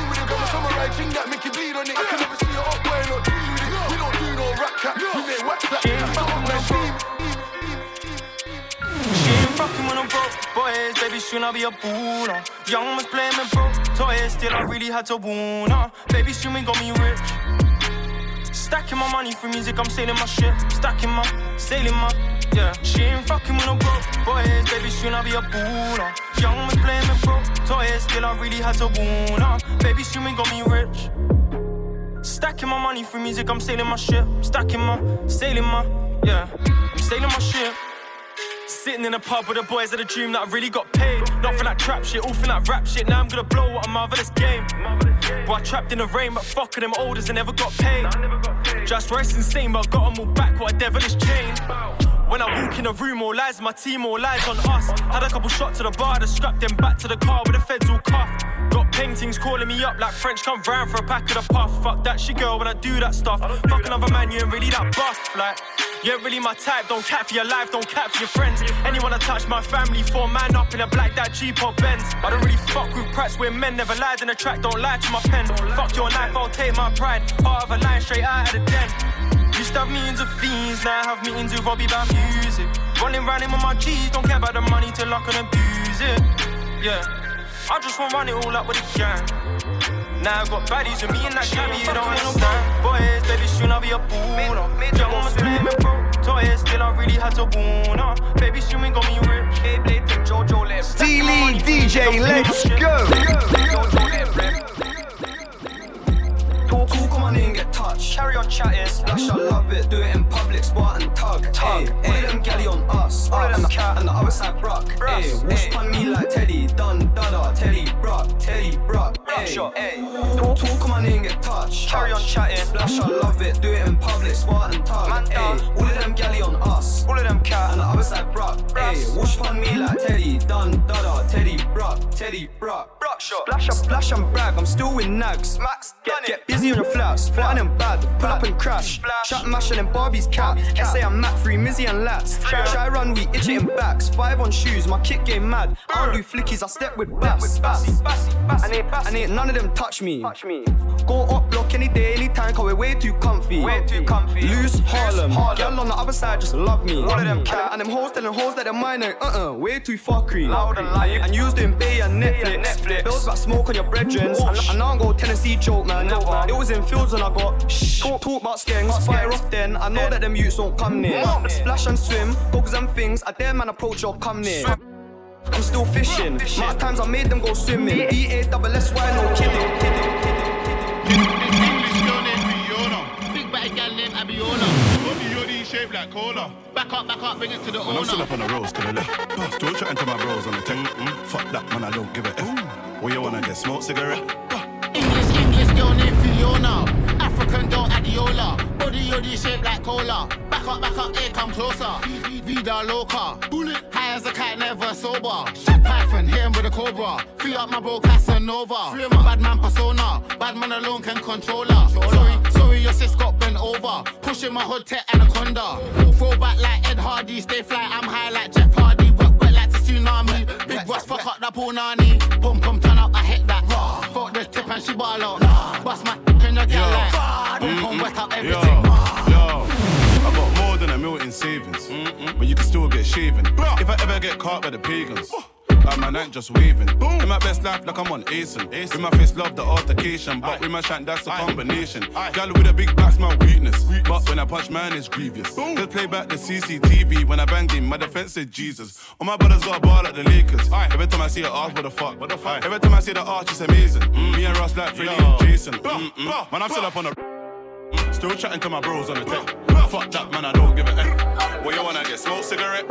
samurai thing that make you bleed on it I can never see you up, boy, not deal with it We don't do no rap cap, we make wax that That's not on my team She ain't fucking when I'm broke, boys. Baby, soon I'll be a booner. Young was playing me broke toys, still I really had to wound her. Baby, soon we got me rich. Stacking my money for music, I'm sailing my shit. Stacking my, sailing my, yeah. She ain't fucking when I'm broke, boys. Baby, soon I'll be a baller. Young was playing with broke toys, still I really had to warn her. Baby, soon we got me rich. Stacking my money for music, I'm sailing my ship. Stacking my, sailing my, yeah, I'm sailing my ship. Sitting in a pub with the boys of the dream that I really got paid. Not for that trap shit, all for that rap shit. Now I'm gonna blow what a marvelous game. Boy, I trapped in the rain, but fuck them olders and never got paid. Just rest insane, but I got them all back, what a devilish chain. When I walk in a room, all lies, my team, all lies on us. Had a couple shots to the bar, to scrap them back to the car with the feds all cuffed. Got paintings calling me up like French come round for a pack of the puff. Fuck that shit, girl, when I do that stuff. Fuck another man, you ain't really that buff. Like, you ain't really my type, don't cap for your life, don't cap for your friends. Anyone that touch my family, four man up in a black that or Benz. I don't really fuck with prats where men never lied in the track, don't lie to my pen. Fuck your knife, I'll take my pride. Part of a line straight out of the den. Used to have meetings with fiends, now I have meetings with Robbie about music. Running round him on my G's, don't care about the money till I can abuse it. Yeah, I just wanna run it all up with a gang. Now I got baddies with me and that camera, you don't understand. Boys, baby, soon I'll be a baller. Young woman's playing with broke toys, still I really had to warn her. Baby, soon we got me rich. Keyblade thing, Jojo left. D-Lee DJ, let's go. Jojo left, Talk, talk, come on in, get touched. Carry on chatting. Splash, I love it. Do it in public, spot and tug. Tug. All of them galley on us. All of them cat and the other side bruck. Hey, whoosh on me like Teddy. Dun, dada, Teddy, bruck, Teddy, bruck. Hey, talk, talk, come on in, get touched. Carry on chatting. Splash, I love it. Do it in public, spot and tug. Man, all of them galley on us. All of them cat and the other side bruck. Hey, whoosh on me like Teddy. Dun, dada, Teddy, bruck, Teddy, bruck. Bruck shot. Splash, splash and brag. I'm still with nags. Max, get, get busy on your flats. Flying in bad. Pull up and crash. Chat mashing in Barbie's cat. I'm Mac free, Mizzy and Lats. Try run, we itch it in backs. Five on shoes, my kick game mad. I don't do flickies, I step with bass. And ain't, and ain't none of them touch me. Go up block any day, any time, cause we're way too comfy. Way too comfy. Loose Harlem. Girl on the other side just love me. All of them cat. And them hoes telling hoes that they're mine, uh uh, way too fuckery. Loud and lying. And you doing Bay and Netflix. Netflix. Bills about smoke on your brethren. And, and now I'm go Tennessee joke, man. It was in fields when I got shh. Talk, talk about skanks, fire off then. I know that them youths won't come near. Splash and swim, dogs and things. I dare man approach or come near. I'm still fishing. My times I made them go swimming. E A double S Y, no kidding. English girl named Fiona. Big bad gal named Abiola. Body yoddy shaped like cola. Back up, back up, bring it to the When I'm owner. still up on the roads to the left. Uh, Still chatting to my bros on the tech. Fuck that, man, I don't give a F. What you wanna get? Smoke cigarette? English, English girl named Fiona. Adiola. Body yoddy shaped like cola. Back up, back up, here come closer. Vida loca. Bullet. High as a cat, never sober. Shot Python, hit him with a cobra. Free up my bro Casanova. Free my bad man persona. Bad man alone can control her. Sorry, sorry, your sis got bent over. Pushing my hood tech anaconda. Throw back like Ed Hardy. Stay fly, I'm high like Jeff Hardy. Work wet like the tsunami. Big Russ, fuck up that punani. Pum pum Fuck this tip and she ball out. Bust my in your girl like. Wet up Yo, everything. yo. I got more than a million in savings, but you can still get shaven. If I ever get caught by the pagans. Like my night just waving. Boom. In my best life, like I'm on Asen. With my face, love the altercation. But with my shank, that's a combination. Gal with a big back's my weakness. But when I punch, man, it's grievous. Just play back the CCTV. When I banged him, my defense said Jesus. All my brothers got a ball like the Lakers. Every time I see her arch, what the fuck? What the fuck? Every time I see the arch, it's amazing. Me and Ross like Freddie and Jason. Mm-mm. Man, I'm still up on the. Mm, Still chatting to my bros on the tech. Fuck that, man, I don't give a F. What you wanna get? Smoke cigarette?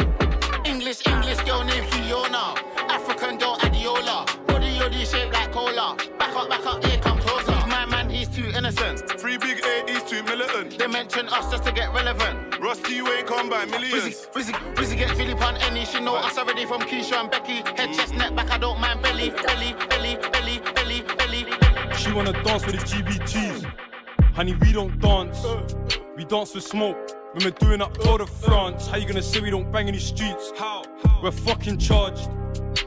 English, English girl named Fiona. African girl Adiola. Body yoddy shaped like cola. Back up, back up, here come closer. My man, he's too innocent. Three big A, he's too militant. They mention us just to get relevant. Rusty, you ain't come by millions. Rizzy, Rizzy get Philip on any. She know us already from Keisha and Becky. Head, chest, neck, back, I don't mind belly, belly, belly, belly, belly, belly. She wanna dance with the GBGs. Honey, we don't dance. We dance with smoke. When we're doing up Tour de France, how you gonna say we don't bang in the streets? How? We're fucking charged.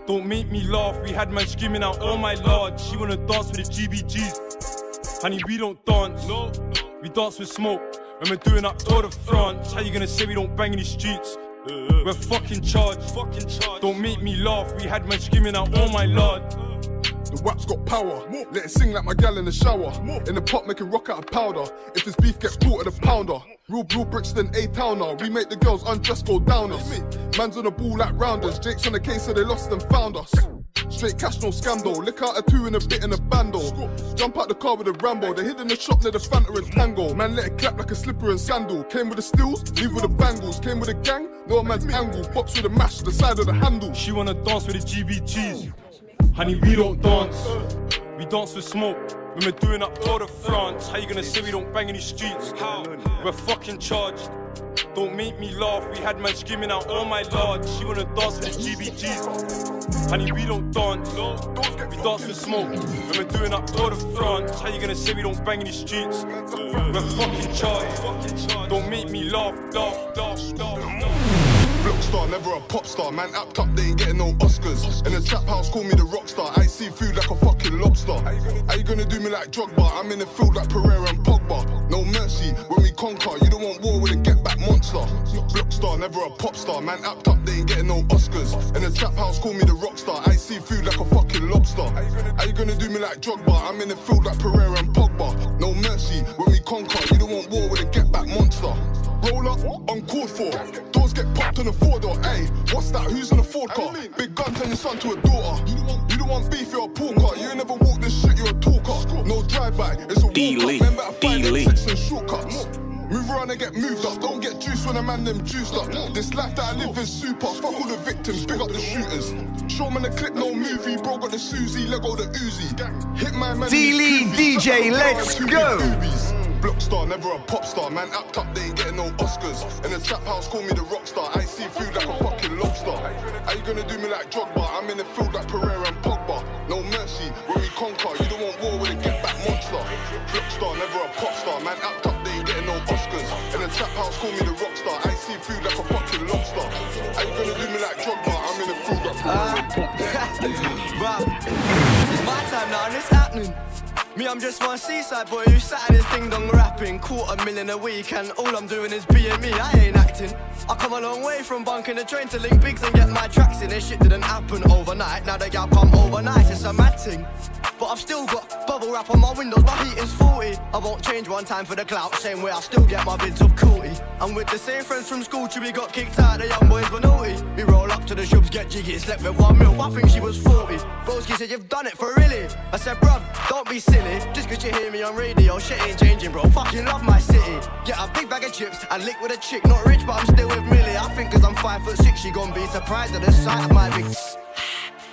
Don't make me laugh. We had man screaming out, oh my lord. She wanna dance with the GBGs. Honey, we don't dance. No. We dance with smoke. When we're doing up Tour de France, how you gonna say we don't bang in the streets? Uh-huh. We're fucking charged. Fucking charged. Don't make me laugh. We had man screaming out, oh my lord. Uh-huh. The WAP's got power. Let it sing like my gal in the shower. In the pot, making rock out of powder. If this beef gets caught at a pounder. Real blue Brixton, A towner. We make the girls undress go down us. Man's on the ball like rounders. Jake's on the case, so they lost and found us. Straight cash, no scandal. Lick out a two and a bit in a bando. Jump out the car with a Rambo. They hid in the shop near the Fanta and Tango. Man, let it clap like a slipper and sandal. Came with the stills, leave with the bangles. Came with a gang, no man's angle. Box with a mash, the side of the handle. She wanna dance with the GBGs. Honey, we don't dance. We dance with smoke. When we're doing up Tour de France, how you gonna say we don't bang in the streets? How? We're fucking charged. Don't make me laugh. We had man screaming out all my lord. She wanna dance with the GBGs. Honey, we don't dance. We dance with smoke. When we're doing up Tour de France, how you gonna say we don't bang in the streets? We're fucking charged. Don't make me laugh, laugh, laugh, laugh. Block star, never a pop star. Man, apt up, they ain't getting no Oscars. In the trap house, call me the rock star. I see food like a fucking lobster. How you gonna do me like Drogba? I'm in the field like Pereira and Pogba. No mercy when we conquer. You don't want war with a get back monster. Block star, never a pop star. Man, apt up, they ain't getting no Oscars. In the trap house, call me the rock star. I see food like a fucking lobster. How you gonna do me like Drogba? I'm in the field like Pereira and Pogba. No mercy when we conquer. You don't want war with a get back monster. Roll up, uncalled for. Doors get popped on the four door. Oh, hey, what's that? Who's in the Ford car? Big gun turn your son to a daughter. You don't want, you don't want beef, you're a pool car. You ain't never walk this shit, you're a talker. No drive by, it's a walk D-Lee. up. Remember, I find D-Lee. and shortcuts. Move around and get moved up. Don't get juice when a man them juiced up. This life that I live is super. Fuck all the victims, big up the shooters. Show man the clip, no movie. Bro got the Susie, Lego the Uzi. Hit my man. D-Lee DJ, let's go. Block star, never a pop star. Man, apt up, they ain't getting no Oscars. In the trap house, call me the rock star. I see food like a fucking lobster. How you gonna do me like Drogba? I'm in the field like Pereira and Pogba. No mercy when we conquer. You don't want war with a get back monster. Block star, never a pop star. Man, apt up, they ain't getting no Oscars. In the trap house, call me the rock star. I see food like a fucking lobster. How you gonna do me like Drogba? I'm in the field like Pereira and Pogba. Ah, [LAUGHS] bruh, it's my time now and it's happening. Me, I'm just one seaside boy who sat in his ding dong rapping. Quarter million a week, and all I'm doing is being me. I ain't acting. I come a long way from bunking the train to link bigs and get my tracks in. This shit didn't happen overnight. Now the gal come overnight, it's a mad thing. But I've still got bubble wrap on my windows, my heating's 40. I won't change one time for the clout, same way I still get my bids of cootie. I'm with the same friends from school, till we got kicked out, the young boys were naughty. We roll up to the shops, get jiggy, slept with one milk, I think she was 40. Broski said, You've done it for really? I said, Bruv, don't be silly. Just cause you hear me on radio, shit ain't changing, bro. Fucking love my city. Get a big bag of chips and lick with a chick, not rich, but I'm still with Millie. I think cause I'm five foot six, she gon' be surprised at the sight of my big.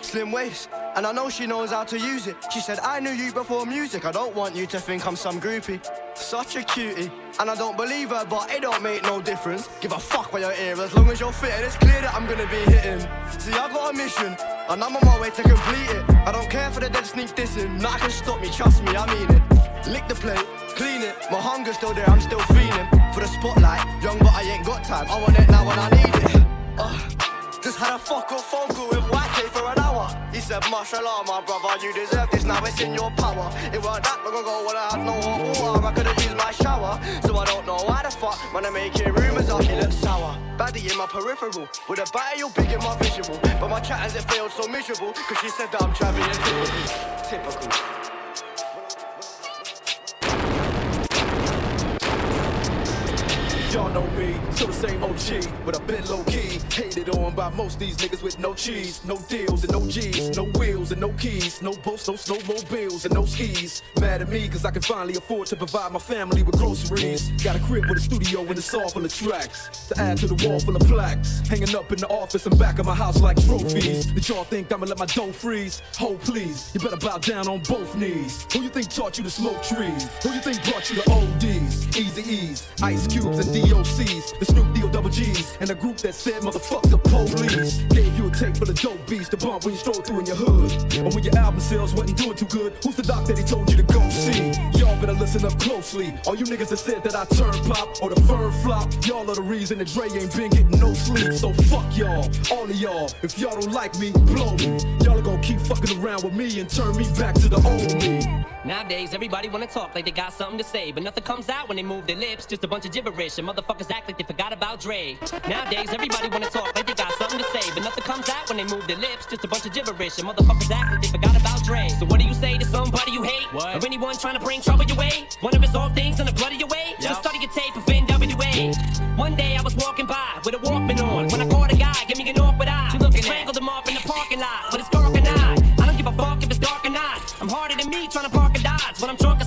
Slim waist, and I know she knows how to use it. She said, I knew you before music. I don't want you to think I'm some groupie. Such a cutie, and I don't believe her, but it don't make no difference. Give a fuck by your ear as long as you're fitting. It's clear that I'm gonna be hitting. See, I got a mission, and I'm on my way to complete it. I don't care for the dead sneak dissing. Nothing can stop me, trust me, I mean it. Lick the plate, clean it. My hunger's still there, I'm still feeling. For the spotlight, young, but I ain't got time. I want it now when I need it. Uh, just had a fuck off phone call with YK for an hour. He said, Mashallah, my brother, you deserve this, now it's in your power. It weren't that long ago when I had no hot water, I couldn't use my shower. So I don't know why the fuck, when I'm making rumors, I feel it sour. Baddie in my peripheral, with a battle big in my visual. But my chat has it failed so miserable, cause she said that I'm traveling typical. Typical. Y'all know me, still the same OG, but I've been low key. Hated on by most these niggas with no cheese, no deals and no G's, no wheels and no keys, no boats, no snowmobiles and no skis. Mad at me cause I can finally afford to provide my family with groceries. Got a crib with a studio and it's all full of tracks. To add to the wall full of plaques. Hanging up in the office and back of my house like trophies. Did y'all think I'ma let my dough freeze? Hold please, you better bow down on both knees. Who you think taught you to smoke trees? Who you think brought you to ODs, Eazy-E's, Ice Cubes and DOCs, the Snoop D-O double G's, and the group that said motherfuck the police. Gave you a tape full of dope beats to bump when you stroll through in your hood. Or when your album sales wasn't doing too good, who's the doc that he told you to go see? Y'all better listen up closely. All you niggas that said that I turn pop or the firm flop, y'all are the reason that Dre ain't been getting no sleep. So fuck y'all, all of y'all. If y'all don't like me, blow me. Y'all are gonna keep fucking around with me and turn me back to the old me. Nowadays, everybody wanna talk like they got something to say, but nothing comes out when they move their lips. Just a bunch of gibberish, and motherfuckers act like they forgot about Dre. Nowadays, everybody wanna talk like they got something to say, but nothing comes out when they move their lips. Just a bunch of gibberish, and motherfuckers act like they forgot about Dre. So what do you say to somebody you hate, What? or anyone trying to bring trouble your way? Want to resolve things in the blood of your way? Just study your tape of NWA. One day I was walking by with a Walkman on when I caught a guy, give me an awkward eye. She looking strangled him off in the parking lot, but it's dark and I. I don't give a fuck if it's dark or not. I'm harder than me trying to park a Dodge when I'm drunk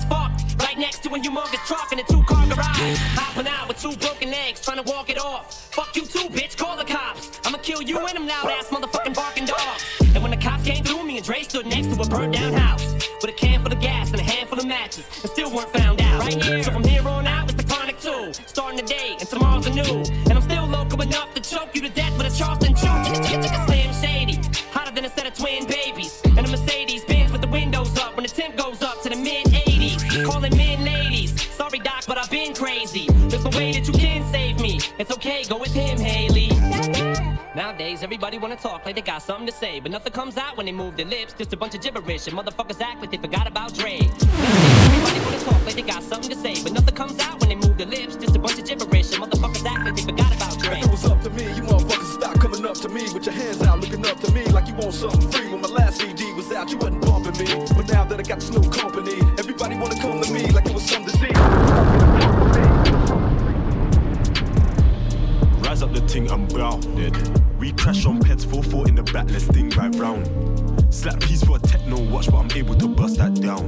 as you a truck in a two car garage. Hopping out with two broken legs, trying to walk it off. Fuck you too, bitch, call the cops. I'ma kill you and them loud ass motherfucking barking dogs. And when the cops came through, me and Dre stood next to a burned down house. With a can full of gas and a handful of matches. And still weren't found out. Right here. So from here on out, it's the chronic two. Starting the day, and tomorrow's a new. And I'm still local enough to choke you to death with a Charleston chew. Chicka, chicka, chicka, slim shady. Hotter than a set of twin babies. And a Mercedes Benz with the windows up when the temp goes up to the mid but I've been crazy. There's no way that you can save me. It's okay, go with him, Haley. Nowadays, everybody wanna talk like they got something to say, but nothing comes out when they move their lips. Just a bunch of gibberish, and motherfuckers act like they forgot about Dre. Everybody wanna talk like they got something to say, but nothing comes out when they move their lips. Just a bunch of gibberish, and motherfuckers act like they forgot about Dre. If it was up to me, you motherfuckers stop coming up to me with your hands out, looking up to me like you want something free. When my last CD was out, you wasn't bumping me. But now that I got this new company, everybody wanna come to me like it was some disease. Rise up the ting and bow. We crash on pets 4-4 in the back, let's ding right round. Slap piece for a techno watch, but I'm able to bust that down.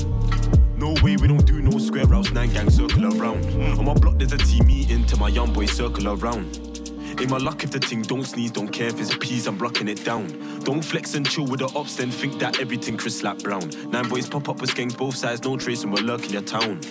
No way, we don't do no square routes, nine gang circle around. On my block, there's a team meeting to my young boy circle around. In my luck, if the ting don't sneeze, don't care if it's a peas, I'm blocking it down. Don't flex and chill with the ops, then think that everything Chris slap brown. Nine boys pop up with skanks both sides, no trace, and we're lurking your town.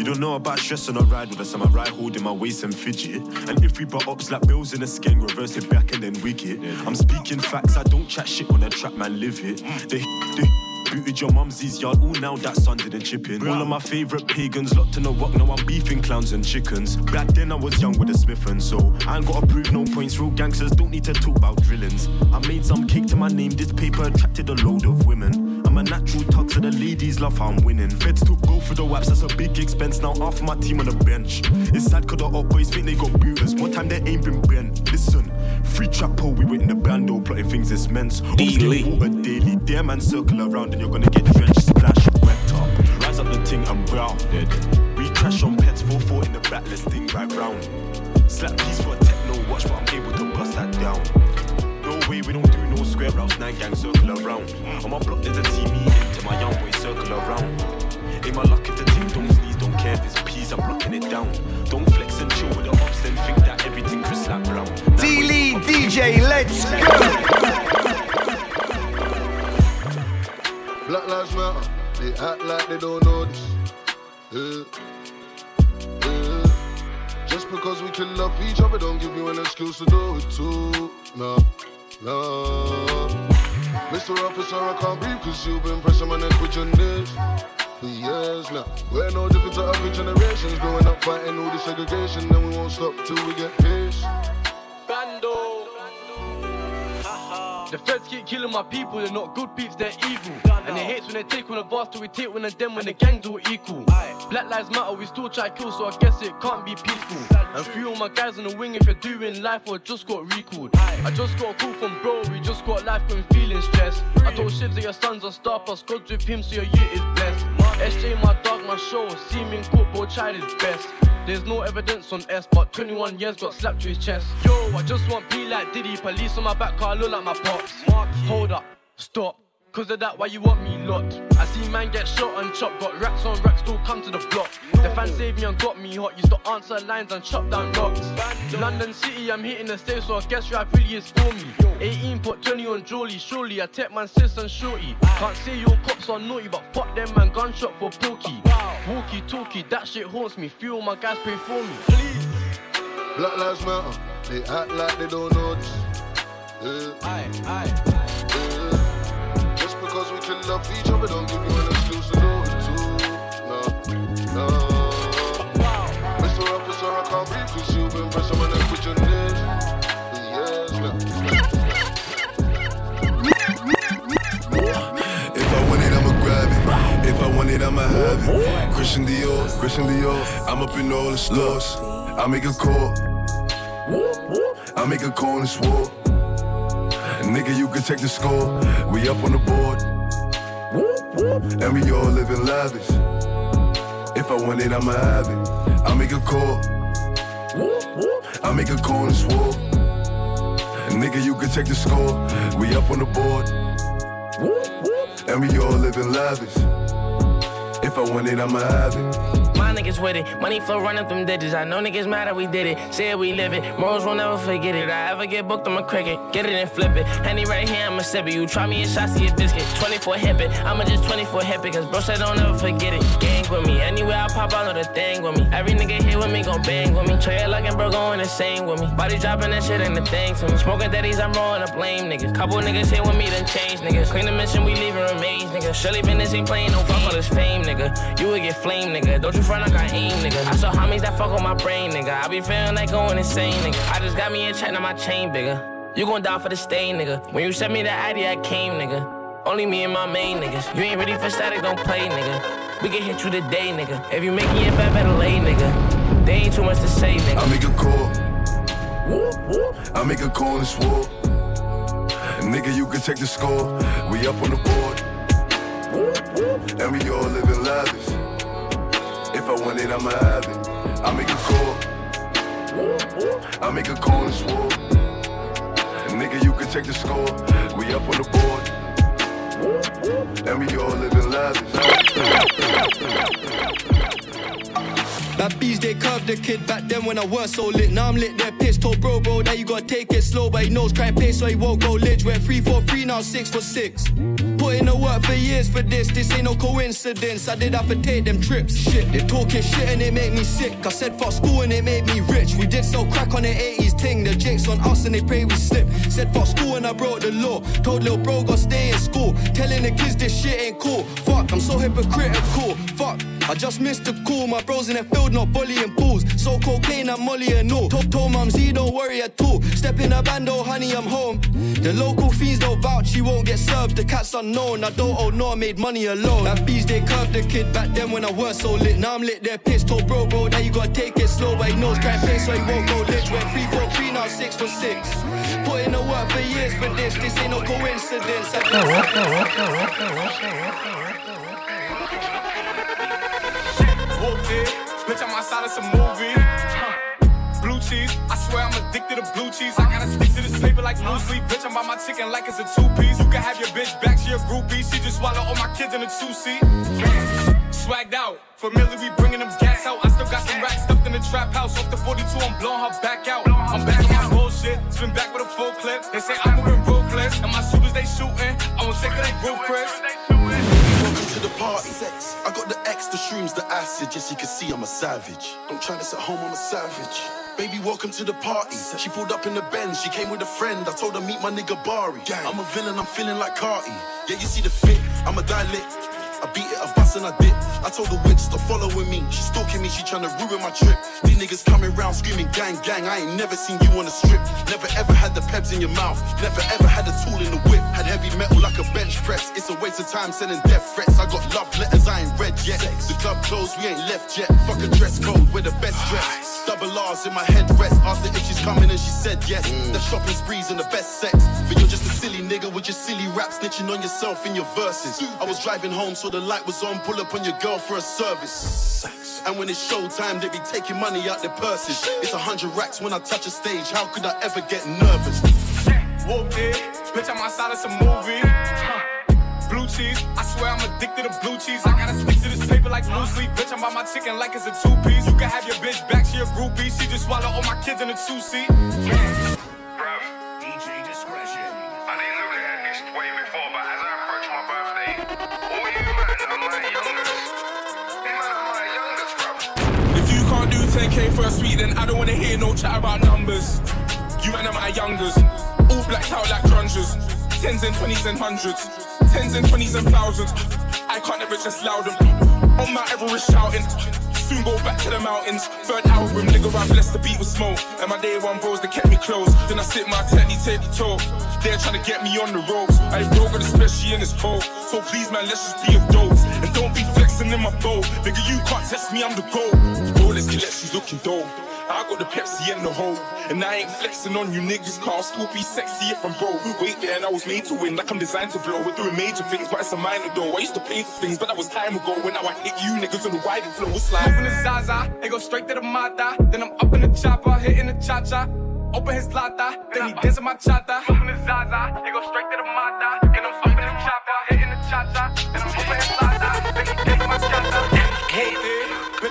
You don't know about stress on a ride with us, I'm a ride holding my waist and fidget. And if we brought up, slap bills in a skank, reverse it back and then wig it. I'm speaking facts, I don't chat shit on a trap, man, live it. They, they booted your mumsy's yard, all now that's under the chipping. All of my favourite pagans locked in a rock, now I'm beefing clowns and chickens. Back then I was young with a Smith and so I ain't gotta prove no points, real gangsters don't need to talk about drillings. I made some cake to my name, this paper attracted a load of women. I'm a natural tug, so the ladies love how I'm winning. Feds took both of the waps, that's a big expense. Now half my team on the bench. It's sad cause the up boys think they got booters. One time they ain't been bent. Listen, free trap hole, we were in the bando, plotting things men's. Always get water daily. Damn man, circle around and you're gonna get drenched, splash, wet up. Rise up the ting and brow. We crash on pets 4-4 in the back, let's ding right round. Slap piece for a techno watch, but I'm able to bust that down. No way, we don't do no square routes, nine gang circle around. I'm on my block, there's a team meeting to my young boy circle around. In my luck, if the team don't sneeze, don't care if it's peas, I'm blocking it down. Don't flex and chill with the ops, then think that everything Chris slap brown. D-Lee DJ, let's go! Black Lives Matter, they act like they don't know this. Yeah. Yeah. Just because we can love each other, don't give you an excuse to do it too. No, no. Mr. Officer, I can't breathe cause you've been pressing my neck with your knees for years now. We're no different to other generations, growing up fighting all the segregation, and we won't stop till we get peace. Bando. The feds keep killing my people, they're not good peeps, they're evil. And they hate when they take one of us, till we take one of them when the gangs all equal. Black lives matter, we still try kill, so I guess it can't be peaceful. And few of my guys on the wing if you're doing life or just got recalled. I just got a call from bro, we just got life going feeling stressed. I told Shivs that your son's a star, plus God's with him, so your year is blessed. SJ, my dog, my show, see me in court, bro, tried his best. There's no evidence on S, but 21 years got slapped to his chest. Yo, I just want P like Diddy, police on my back car, look like my pops. Hold up, stop. Cause of that, why you want me locked? I see man get shot and chopped, got racks on racks, still come to the block. The fans saved me and got me hot, used to answer lines and chop down rocks. London City, I'm hitting the stage, so I guess rap really is for me. 18 put 20 on Jolly, surely I take man sis and shorty. Can't say your cops are naughty, but fuck them man, gunshot for pokey. Walkie talkie, that shit haunts me, of my guys pay for me. Please. Black Lives Matter, they act like they don't know this. Yeah. Yeah. Just because we can love each other, don't give you an excuse to do it too. No, no. Mr. Officer, I can't breathe cause you've been pressing my neck with your knees years now. If I want it, I'ma grab it. If I want it, I'ma have it. Christian Dior, Christian Dior. I'm up in all the stores. I make a call. I make a call and swore. Nigga, you can check the score. We up on the board. And we all living lavish. If I want it, I'ma have it. I make a call. I make a call and swore. Nigga, you can check the score. We up on the board. And we all living lavish. I want it, I'ma have it. My niggas with it, money flow running them digits. I know niggas mad that we did it. Say it, we live it. Morals will never forget it. I ever get booked, I'm a cricket. Get it and flip it. Henny right here, I'ma sip it. You try me a shot, see a biscuit. 24 hip it. I'ma just 24 hip it. Cause bro said don't ever forget it. Gang with me. Anywhere I pop, I know the thing with me. Every nigga here with me gon' bang with me. Trey looking bro going insane with me. Body dropping that shit ain't the thing to me. Smoking daddies, I'm rolling up blame niggas. Couple niggas here with me, then change niggas. Clean the mission, we leaving remains, nigga. Surely business ain't playing, no fuck all this fame, nigga. You would get flame, nigga. Don't you front like I aim, nigga. I saw homies that fuck on my brain, nigga. I be feeling like going insane, nigga. I just got me in check, now my chain bigger. You gon' die for the stain, nigga. When you sent me the ID, I came, nigga. Only me and my main niggas. You ain't ready for static, don't play, nigga. We can hit you today, nigga. If you making it bad, better lay, nigga. They ain't too much to say, nigga. I make a call. I make a call and swore. Nigga, you can check the score. We up on the board. And we all living lavish. If I want it, I'ma have it. I make a call. I make a call and swore. Nigga, you can check the score. We up on the board. And we all living lavish. Bad bees, they curved the kid back then when I was so lit. Now I'm lit, they're pissed. Told bro, bro, that you gotta take it slow, but he knows crime pace, so he won't go lich. Went 3 for 3, now 6 for 6. Put in the work for years for this, this ain't no coincidence. I did have to take them trips. Shit, they talking shit and it make me sick. I said fuck school and it made me rich. We did so crack on the 80s ting. The jakes on us and they pray we slip. Said fuck school and I broke the law. Told little bro, go stay in school. Telling the kids this shit ain't cool. Fuck, I'm so hypocritical. Fuck. I just missed the call, my bros in the field not bullying pools. So cocaine and molly and all. Told, told mum Z don't worry at all. Step in a bando, oh, honey, I'm home. The local fiends don't vouch, you won't get served. The cat's unknown, I don't owe no, I made money alone. At bees they curved the kid back then when I was so lit. Now I'm lit, they're pissed. Told bro, bro, now you gotta take it slow, but he knows crime pace, so he won't go lit. Went three for three, now six for six. Put in the work for years for this, this ain't no coincidence. Walked in, bitch, I'm outside of some movie. Blue cheese, I swear I'm addicted to blue cheese. I gotta stick to this paper like loose leaf. Bitch, I'm by my chicken like it's a two piece. You can have your bitch back, she a groupie. She just swallow all my kids in a two seat. Swagged out, familiar, we bringing them gas out. I still got some racks stuffed in the trap house. Off the 42, I'm blowing her back out. I'm back on my bullshit, spin back with a full clip. They say I'm moving ruthless, and my shooters they shooting. I won't take it, they roof Chris. To the party. Sex. I got the X, the shrooms, the acid. Just so you can see I'm a savage. Don't try this at home, I'm a savage. Baby, welcome to the party. She pulled up in the Benz, she came with a friend. I told her meet my nigga Bari. I'm a villain, I'm feeling like Carti. Yeah, you see the fit, I'm a dialect. I beat it, I bust and I dip. I told the witch stop following me. She stalking me, she trying to ruin my trip. These niggas coming round screaming gang gang. I ain't never seen you on a strip. Never ever had the peps in your mouth. Never ever had a tool in the whip. Had heavy metal like a bench press. It's a waste of time sending death threats. I got love letters, I ain't read yet. The club closed, we ain't left yet. Fuck a dress code, we're the best dress. Double R's in my head rest. Asked her if she's coming and she said yes. The shopping sprees and the best sex. Just a silly nigga with your silly rap snitching on yourself in your verses. I was driving home, so the light was on. Pull up on your girl for a service. And when it's showtime, they be taking money out their purses. It's a hundred racks when I touch a stage. How could I ever get nervous? Walked in, bitch, I'm outside of some movie. Blue cheese, I swear I'm addicted to blue cheese. I gotta stick to this paper like loose leaf. Bitch, I'm my chicken like it's a two piece. You can have your bitch back, she a groupie. She just swallow all my kids in a two seat. 10k for a suite, then I don't wanna hear no chat about numbers. You man are my youngers, all blacked out like grungers. Tens and twenties and hundreds, tens and twenties and thousands. I can't ever just loud them. On my Everest shouting, soon go back to the mountains. Third album, nigga, I blessed the beat with smoke. And my day one bros, they kept me close. Then I sit my techni, take the toe. They're trying to get me on the ropes. I ain't broke, especially in this cold. So please, man, let's just be adults. And don't be flexing in my boat. Nigga, you can't test me, I'm the goal. Rolex collection's looking dope. I got the Pepsi in the hole. And I ain't flexing on you niggas, cause I'll still be sexy if I'm broke. Wait there, and I was made to win, like I'm designed to blow. We're doing major things, but it's a minor though. I used to pay for things, but that was time ago. When I hit you niggas on the wide and flow, like. Moving the Zaza, it go straight to the Mata. Then I'm up in the chopper, hitting the cha cha. Open his lata, then he dancing my chata. Moving the Zaza, it go straight to the Mata. And I'm up in the chopper, hitting the cha cha. Then I'm open his lata, then he dancing my chata.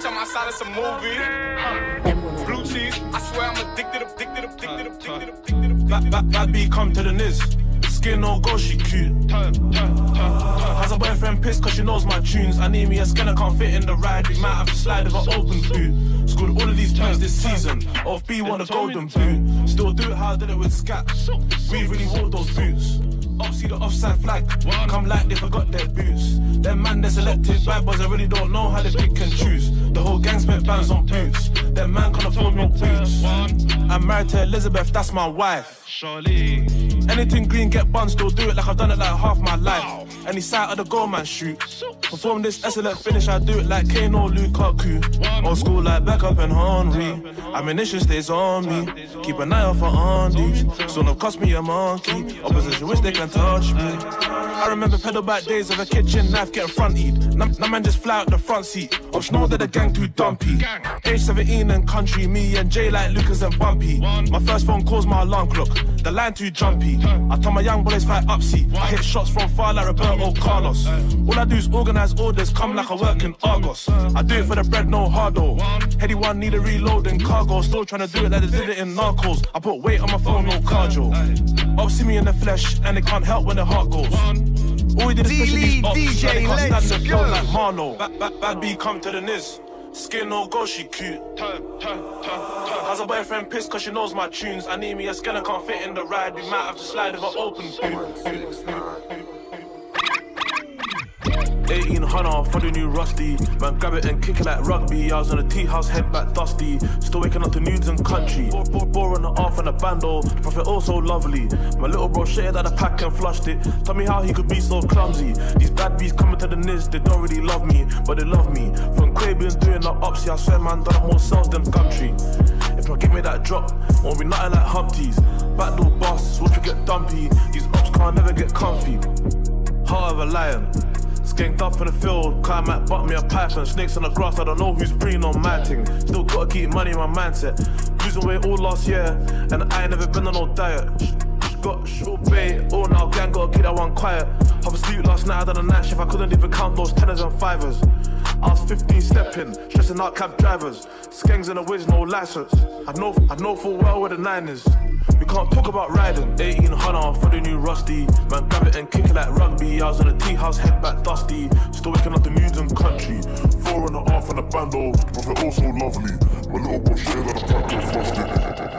I'm outside of some. Blue cheese, I swear I'm addicted, addicted, addicted, addicted, addicted. Bad, bad, bad B come to the niz. Skin no go, she cute. Has a boyfriend pissed cause she knows my tunes. I need me a scanner, can't fit in the ride. We might have to slide with an open boot. Scored all of these points this season. Off B won a golden boot. Still do it how I did it with Scat. We really wore those boots. Up see the offside flag. Come like they forgot their boots. Them man they're selected bad boys, I really don't know how they pick and choose. The whole gang spent bands on boots. Them man can't afford no boots. I'm married to Elizabeth, that's my wife. Surely. Anything green, get bun, still do it like I've done it like half my life. Any side of the goal, man, shoot. Perform this excellent finish, I do it like Kane or Lukaku. Old school like Beckham and Henry. Ammunition stays on me. Keep an eye out for undies. Soon have cost me a monkey. Opposition wish they can touch me. I remember pedal back days of a kitchen knife getting fronted. Now, man just fly out the front seat. Know that the gang too dumpy. Age 17 and country, me and Jay like Lucas and Bumpy. My first phone calls my alarm clock. The line too jumpy. I tell my young boys fight upseat. I hit shots from far like Roberto Carlos. All I do is organize orders, come like I work in Argos. I do it for the bread, no hardo. Heady one need a reload in cargo. Still trying to do it like they did it in Narcos. I put weight on my phone, no cardio. Up see me in the flesh, and they can't help when the heart goes. All we did is push these ups, DJ, and they can't stand the flow go. like Marlo. Bad, bad, bad B come to the niz. Skin no go, she cute. Has a boyfriend pissed cause she knows my tunes. I need me a scanner, can't fit in the ride. We might have to slide with an open boot. 1800 for the new rusty. Man, grab it and kick it like rugby. I was on a tea house, head back dusty. Still waking up to nudes and country. On the off and a bando. The prophet also lovely. My little bro shitted out the pack and flushed it. Tell me how he could be so clumsy. These bad bees coming to the niz, they don't really love me, but they love me. From Quabian doing the upsy, I swear man done more sales than Gumtree. If I give me that drop, won't be nothing like Humpties. Backdoor boss, watch you get dumpy. These ops can't never get comfy. Heart of a lion. Skanked up in the field, climb butt me a python. Snakes on the grass, I don't know who's preying on my thing. Still gotta keep money in my mindset. Losing weight all last year, and I ain't never been on no diet. Got short bait, all now gang gotta keep that one quiet. Half asleep last night, I done a night shift, I couldn't even count those tenors and fivers. I was 15 stepping, stressing out cab drivers. Skangs in the whiz, no license. I know, I know full well where the nine is. We can't talk about riding. 1800 for the new rusty. Man, grab it and kick it like rugby. I was on a tea house, head back dusty. Still waking up the news and country. Four and a half on the bando. Prophet also lovely. My little bro shared on the pack and flushed